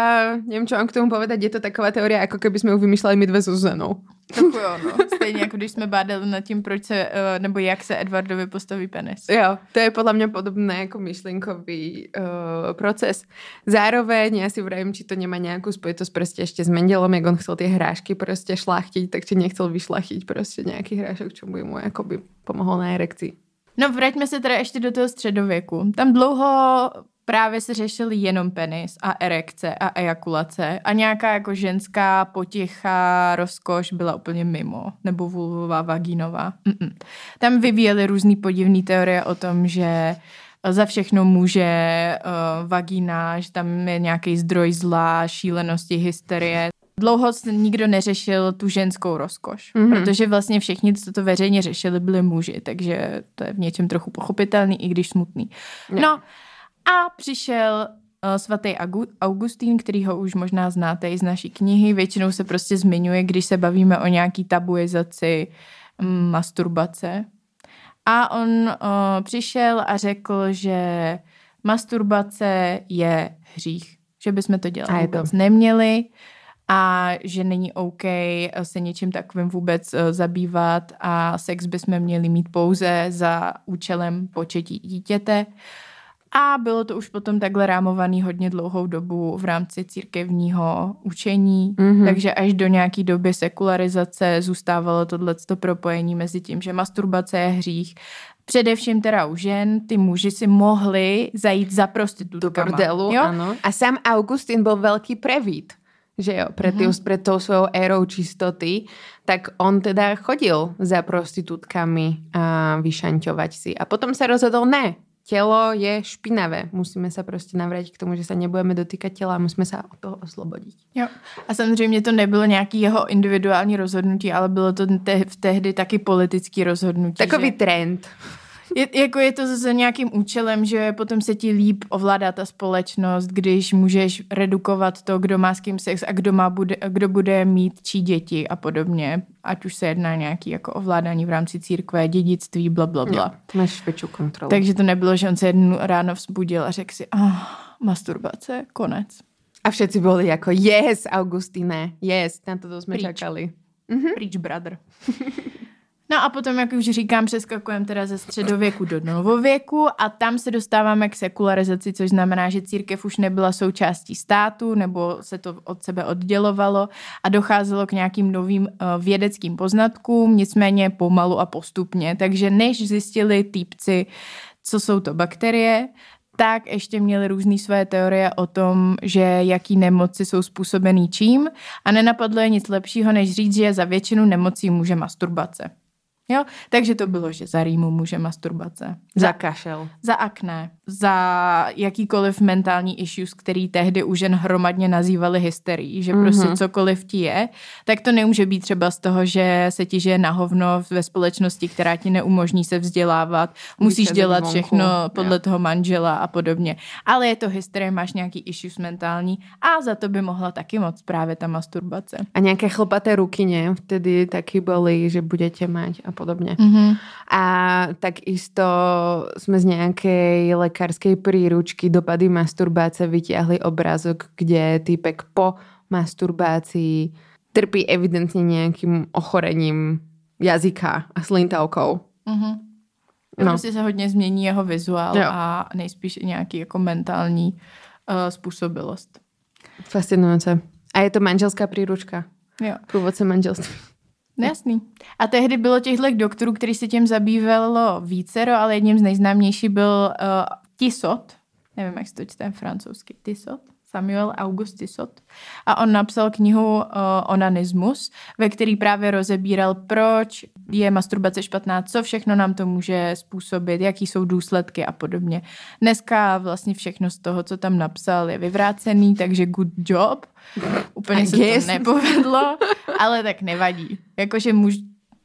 Speaker 1: neviem, čo mám k tomu povedať. Je to taková teória, ako keby sme ju vymýšľali my dve so Zuzanou.
Speaker 3: Trochu jo, no. Stejně jako když jsme bádali nad tím, proč se, eh, nebo jak se Edwardovi postaví penis.
Speaker 1: Jo, to je podľa mňa podobné ako myšlienkový uh, proces. Zároveň ja si vravím, či to nemá nejakú spojitosť proste ešte s Mendelom, jak on chcel tie hrášky proste šlachtiť, tak či nechcel vyšlachtiť proste nejaký hrášok, čo by mu akoby pomohol na erekcii.
Speaker 3: No vraťme se teda ještě do toho středověku. Tam dlouho právě se řešil jenom penis a erekce a ejakulace a nějaká jako ženská poticha, rozkoš byla úplně mimo, nebo vulvová, vagínová. Mm-mm. Tam vyvíjeli různý podivné teorie o tom, že za všechno může uh, vagína, že tam je nějaký zdroj zla, šílenosti, hysterie. Dlouho se nikdo neřešil tu ženskou rozkoš,
Speaker 1: Mhm.
Speaker 3: mm-hmm. protože vlastně všichni, co to veřejně řešili, byli muži, takže to je v něčem trochu pochopitelný, i když smutný.
Speaker 1: Ne.
Speaker 3: No a přišel uh, svatý Augustín, který ho už možná znáte i z naší knihy. Většinou se prostě zmiňuje, když se bavíme o nějaký tabuizaci mm, masturbace. A on uh, přišel a řekl, že masturbace je hřích, že bychom to dělat
Speaker 1: A je to.
Speaker 3: vůbec neměli a že není OK se něčím takovým vůbec eh, zabývat a sex bychom měli mít pouze za účelem početí dítěte. A bylo to už potom takhle rámovaný hodně dlouhou dobu v rámci církevního učení,
Speaker 1: Mhm.
Speaker 3: mm-hmm. takže až do nějaký doby sekularizace zůstávalo tohleto propojení mezi tím, že masturbace je hřích. Především teda u žen, ty muži si mohli zajít za
Speaker 1: Do
Speaker 3: prostitutkama.
Speaker 1: bordelu,
Speaker 3: jo?
Speaker 1: áno. A sám Augustín bol veľký previd že jo, pred, mm-hmm. pred tou svojou érou čistoty, tak on teda chodil za prostitútkami a vyšanťovať si. A potom sa rozhodol, ne, telo je špinavé. Musíme se prostě navrátit k tomu, že se nebudeme dotýkat těla a musíme se od toho oslobodit.
Speaker 3: Jo. A samozřejmě to nebylo nějaký jeho individuální rozhodnutí, ale bylo to te- v tehdy taky politický rozhodnutí.
Speaker 1: Takový
Speaker 3: že...
Speaker 1: trend.
Speaker 3: Je, jako je to za nějakým účelem, že potom se ti líp ovládá ta společnost, když můžeš redukovat to, kdo má s kým sex a kdo, má bude, kdo bude mít čí děti a podobně. Ať už se jedná nějaký jako ovládání v rámci církve, dědictví, bla, bla, bla.
Speaker 1: Jo, máš větší kontrolu.
Speaker 3: Takže to nebylo, že on se jednu ráno vzbudil a řekl si, ah, masturbace, konec.
Speaker 1: A všetci byli jako, yes, Augustine, yes, na to jsme
Speaker 3: Pryč.
Speaker 1: čakali.
Speaker 3: Mm-hmm. Preach, brother. No a potom, jak už říkám, přeskakujeme teda ze středověku do novověku a tam se dostáváme k sekularizaci, což znamená, že církev už nebyla součástí státu nebo se to od sebe oddělovalo a docházelo k nějakým novým uh, vědeckým poznatkům, nicméně pomalu a postupně. Takže než zjistili týpci, co jsou to bakterie, tak ještě měli různé své teorie o tom, že jaký nemoci jsou způsobený čím a nenapadlo je nic lepšího, než říct, že za většinu nemocí může masturbace. Jo? Takže to bylo, že za rýmu může masturbace.
Speaker 1: Za kašel.
Speaker 3: Za akné, za jakýkoliv mentální issues, který tehdy už jen hromadně nazývali hysterií, že prostě
Speaker 1: Mhm.
Speaker 3: cokoliv ti je, tak to nemůže být třeba z toho, že se ti žije na hovno ve společnosti, která ti neumožní se vzdělávat, musíš
Speaker 1: Vysedět
Speaker 3: dělat
Speaker 1: vonku.
Speaker 3: všechno podle toho manžela a podobně. Ale je to hysterie, máš nějaký issues mentální a za to by mohla taky moc právě ta masturbace.
Speaker 1: A nějaké chlpaté ruky, ne? Vtedy taky byly, že budete mať a podobně.
Speaker 3: Mhm.
Speaker 1: A takisto sme z nejakej lekárskej príručky dopady masturbácie vytiahli obrázok, kde týpek po masturbácii trpí evidentne nejakým ochorením jazyka a slintavkou.
Speaker 3: Mhm.
Speaker 1: No.
Speaker 3: Prostě se hodně změní jeho vizuál
Speaker 1: Jo.
Speaker 3: a nejspíš nějaký jako mentální uh, způsobilost.
Speaker 1: Fascinujúce. A je to manželská príručka.
Speaker 3: Jo.
Speaker 1: Průvodce manželství.
Speaker 3: No Jasný. A tehdy bylo těchto doktorů, který se tím zabývalo vícero, ale jedním z nejznámějších byl uh, Tissot. Nevím, jak se to čte francouzsky. Tissot. Samuel August Tissot. A on napsal knihu uh, Onanismus, ve který právě rozebíral, proč je masturbace špatná, co všechno nám to může způsobit, jaký jsou důsledky a podobně. Dneska vlastně všechno z toho, co tam napsal, je vyvrácený, takže good job. Úplně
Speaker 1: I
Speaker 3: se
Speaker 1: guess.
Speaker 3: to nepovedlo, ale tak nevadí. Jakože muž,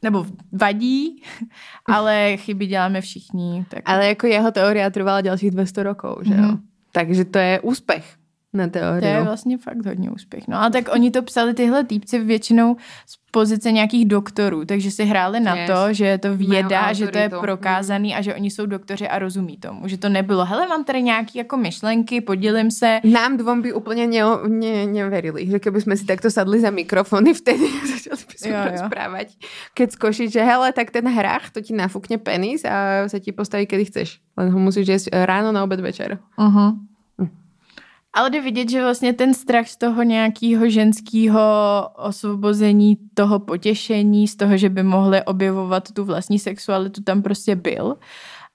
Speaker 3: nebo vadí, ale chyby děláme všichni. Tak...
Speaker 1: Ale jako jeho teoria trvala ďalších 200 rokov, že jo?
Speaker 3: Mhm.
Speaker 1: Takže to je úspech na
Speaker 3: To je vlastně fakt hodně úspěch. No a tak oni to psali tyhle týpci většinou z pozice nějakých doktorů, takže si hráli na
Speaker 1: Yes.
Speaker 3: to, že je to věda, že to je
Speaker 1: autoritu.
Speaker 3: prokázaný a že oni jsou doktoři a rozumí tomu. Že to nebylo, hele, mám tady nějaký jako myšlenky, podělím se.
Speaker 1: Nám dvom by úplně ne, ne, neverili, že keby sme si takto sadli za mikrofony vtedy a začali by sme
Speaker 3: Jo, jo.
Speaker 1: rozprávať. Keď skošiť, že hele, tak ten hrách, to ti nafúkne penis a sa ti postaví, kedy chceš. Len ho musíš jesť ráno, na obed, večer.
Speaker 3: Uh-huh. Ale jde vidět, že vlastně ten strach z toho nějakého ženského osvobození, toho potěšení, z toho, že by mohli objevovat tu vlastní sexualitu, tam prostě byl.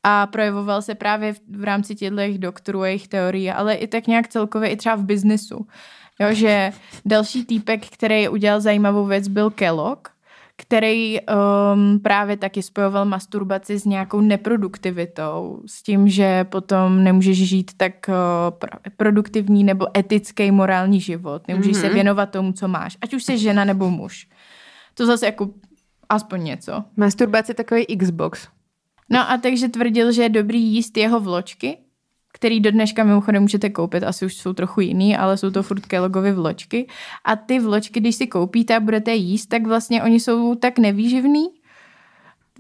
Speaker 3: A projevoval se právě v, v rámci těchto doktorů a jejich teorií, ale i tak nějak celkově i třeba v biznesu. Jo, že další týpek, který udělal zajímavou věc, byl Kellogg, který um, právě taky spojoval masturbaci s nějakou neproduktivitou, s tím, že potom nemůžeš žít tak uh, pro- produktivní nebo etický morální život, nemůžeš mm-hmm. se
Speaker 1: Mhm.
Speaker 3: věnovat tomu, co máš, ať už jsi žena nebo muž. To zase jako aspoň něco.
Speaker 1: Masturbace je takový Xbox.
Speaker 3: No a takže tvrdil, že je dobrý jíst jeho vločky, který do dneška mimochodem můžete koupit, asi už jsou trochu jiný, ale jsou to furt Kelloggovy vločky. A ty vločky, když si koupíte a budete jíst, tak vlastně oni jsou tak nevýživný,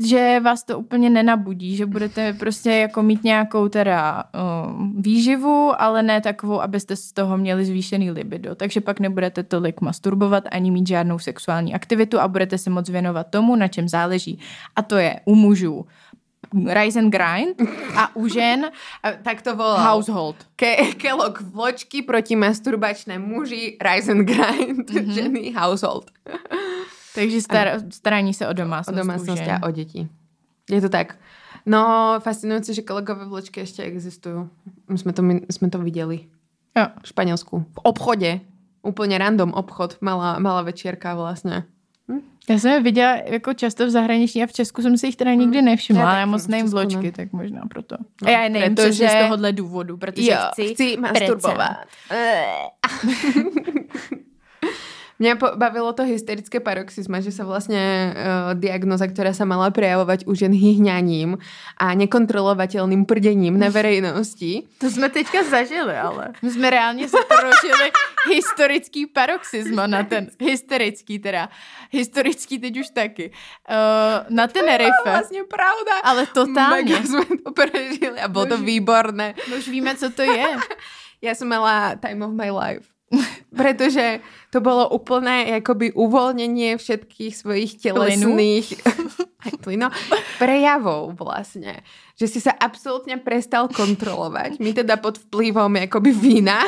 Speaker 3: že vás to úplně nenabudí, že budete prostě jako mít nějakou teda um, výživu, ale ne takovou, abyste z toho měli zvýšený libido. Takže pak nebudete tolik masturbovat ani mít žádnou sexuální aktivitu a budete se moc věnovat tomu, na čem záleží. A to je u mužů rise and grind a u žen
Speaker 1: tak to volal.
Speaker 3: household.
Speaker 1: Ke- Kellogg vločky proti masturbačné muži, rise and grind, mm-hmm. ženy, household.
Speaker 3: Takže star, starání se o
Speaker 1: O
Speaker 3: domácnost.
Speaker 1: domácnosti
Speaker 3: u žen.
Speaker 1: a o děti. Je to tak. No, fascinujúce, že kolegové vločky ešte existujú. My sme to, my sme to videli
Speaker 3: Jo.
Speaker 1: v Španielsku. V obchode. Úplne random obchod. Malá, malá večierka vlastne.
Speaker 3: Já jsem je viděla jako často v zahraničí a v Česku jsem si jich teda nikdy nevšimla.
Speaker 1: Já
Speaker 3: Já, moc
Speaker 1: v
Speaker 3: nejím vločky,
Speaker 1: ne.
Speaker 3: tak možná proto.
Speaker 1: No,
Speaker 3: a já je nejím
Speaker 1: protože-
Speaker 3: protože... z tohohle důvodu, protože
Speaker 1: jo,
Speaker 3: chci,
Speaker 1: chci masturbovat. Po- bavilo to hysterické paroxysma, že sa vlastne uh, diagnoza, ktorá sa mala prejavovať u žen hyhňaním a nekontrolovateľným prdením na verejnosti.
Speaker 3: To jsme teďka zažili, ale. My jsme reálně se prožili historický paroxysma na ten, hysterický teda, historický teď už taky, uh, na
Speaker 1: To
Speaker 3: Tenerife.
Speaker 1: vlastne pravda.
Speaker 3: Ale totálně.
Speaker 1: Mega sme to prežili a bolo to výborné.
Speaker 3: No už víme, co to je.
Speaker 1: Ja som mala time of my life. Pretože to bolo úplné jakoby uvoľnenie všetkých svojich telesných aj plynu, prejavov vlastne. Že si sa absolútne prestal kontrolovať. My teda pod vplyvom jakoby vína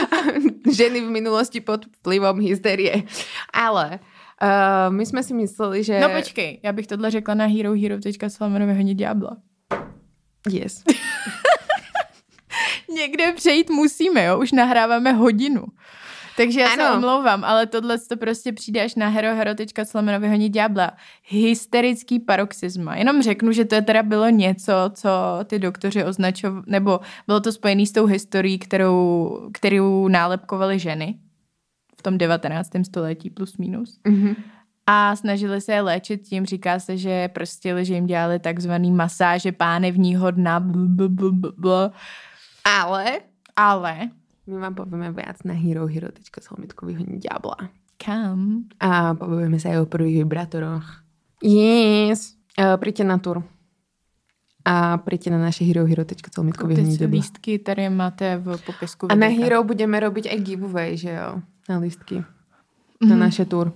Speaker 1: ženy v minulosti pod vplyvom hysterie. Ale uh, my sme si mysleli, že...
Speaker 3: No počkej, já bych tohle řekla na herohero.com vyhodit ďábla.
Speaker 1: Yes.
Speaker 3: Někde přejít musíme, jo? Už nahráváme hodinu. Takže já ano. Se omlouvám, ale tohle to prostě přijde až na herohero.com vyhonit ďábla. Hysterický paroxysma. Jenom řeknu, že to je teda bylo něco, co ty doktoři označovali, nebo bylo to spojené s tou historií, kterou, kterou nálepkovali ženy v tom 19. století plus minus.
Speaker 1: Mhm.
Speaker 3: A snažili se je léčit tím, říká se, že prostě, že jim dělali takzvaný masáže pánevního dna.
Speaker 1: Ale
Speaker 3: ale
Speaker 1: my vám povieme viac na herohero.com vyhodní diabla.
Speaker 3: kam?
Speaker 1: A povieme sa aj o prvých vibratoroch. Yes. Uh, príďte na tur. A príďte na naše
Speaker 3: Ty
Speaker 1: diabla.
Speaker 3: lístky tady máte v popisku.
Speaker 1: A na. Hero budeme robiť aj giveaway, že jo? Na listky. Na
Speaker 3: Mhm.
Speaker 1: naše tur.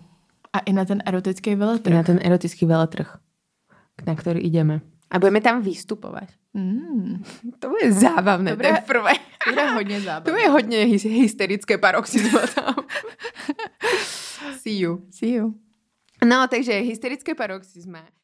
Speaker 3: A i na ten erotický
Speaker 1: I
Speaker 3: veletrh.
Speaker 1: na ten erotický veletrh, na ktorý ideme. A budeme tam vystupovať.
Speaker 3: Mm.
Speaker 1: To bude zábavné.
Speaker 3: Dobré.
Speaker 1: To je prvé.
Speaker 3: To bude hodně
Speaker 1: To
Speaker 3: zábavné.
Speaker 1: je hodně hys- hysterické paroxysma tam. See you.
Speaker 3: See you.
Speaker 1: No, takže hysterické paroxysma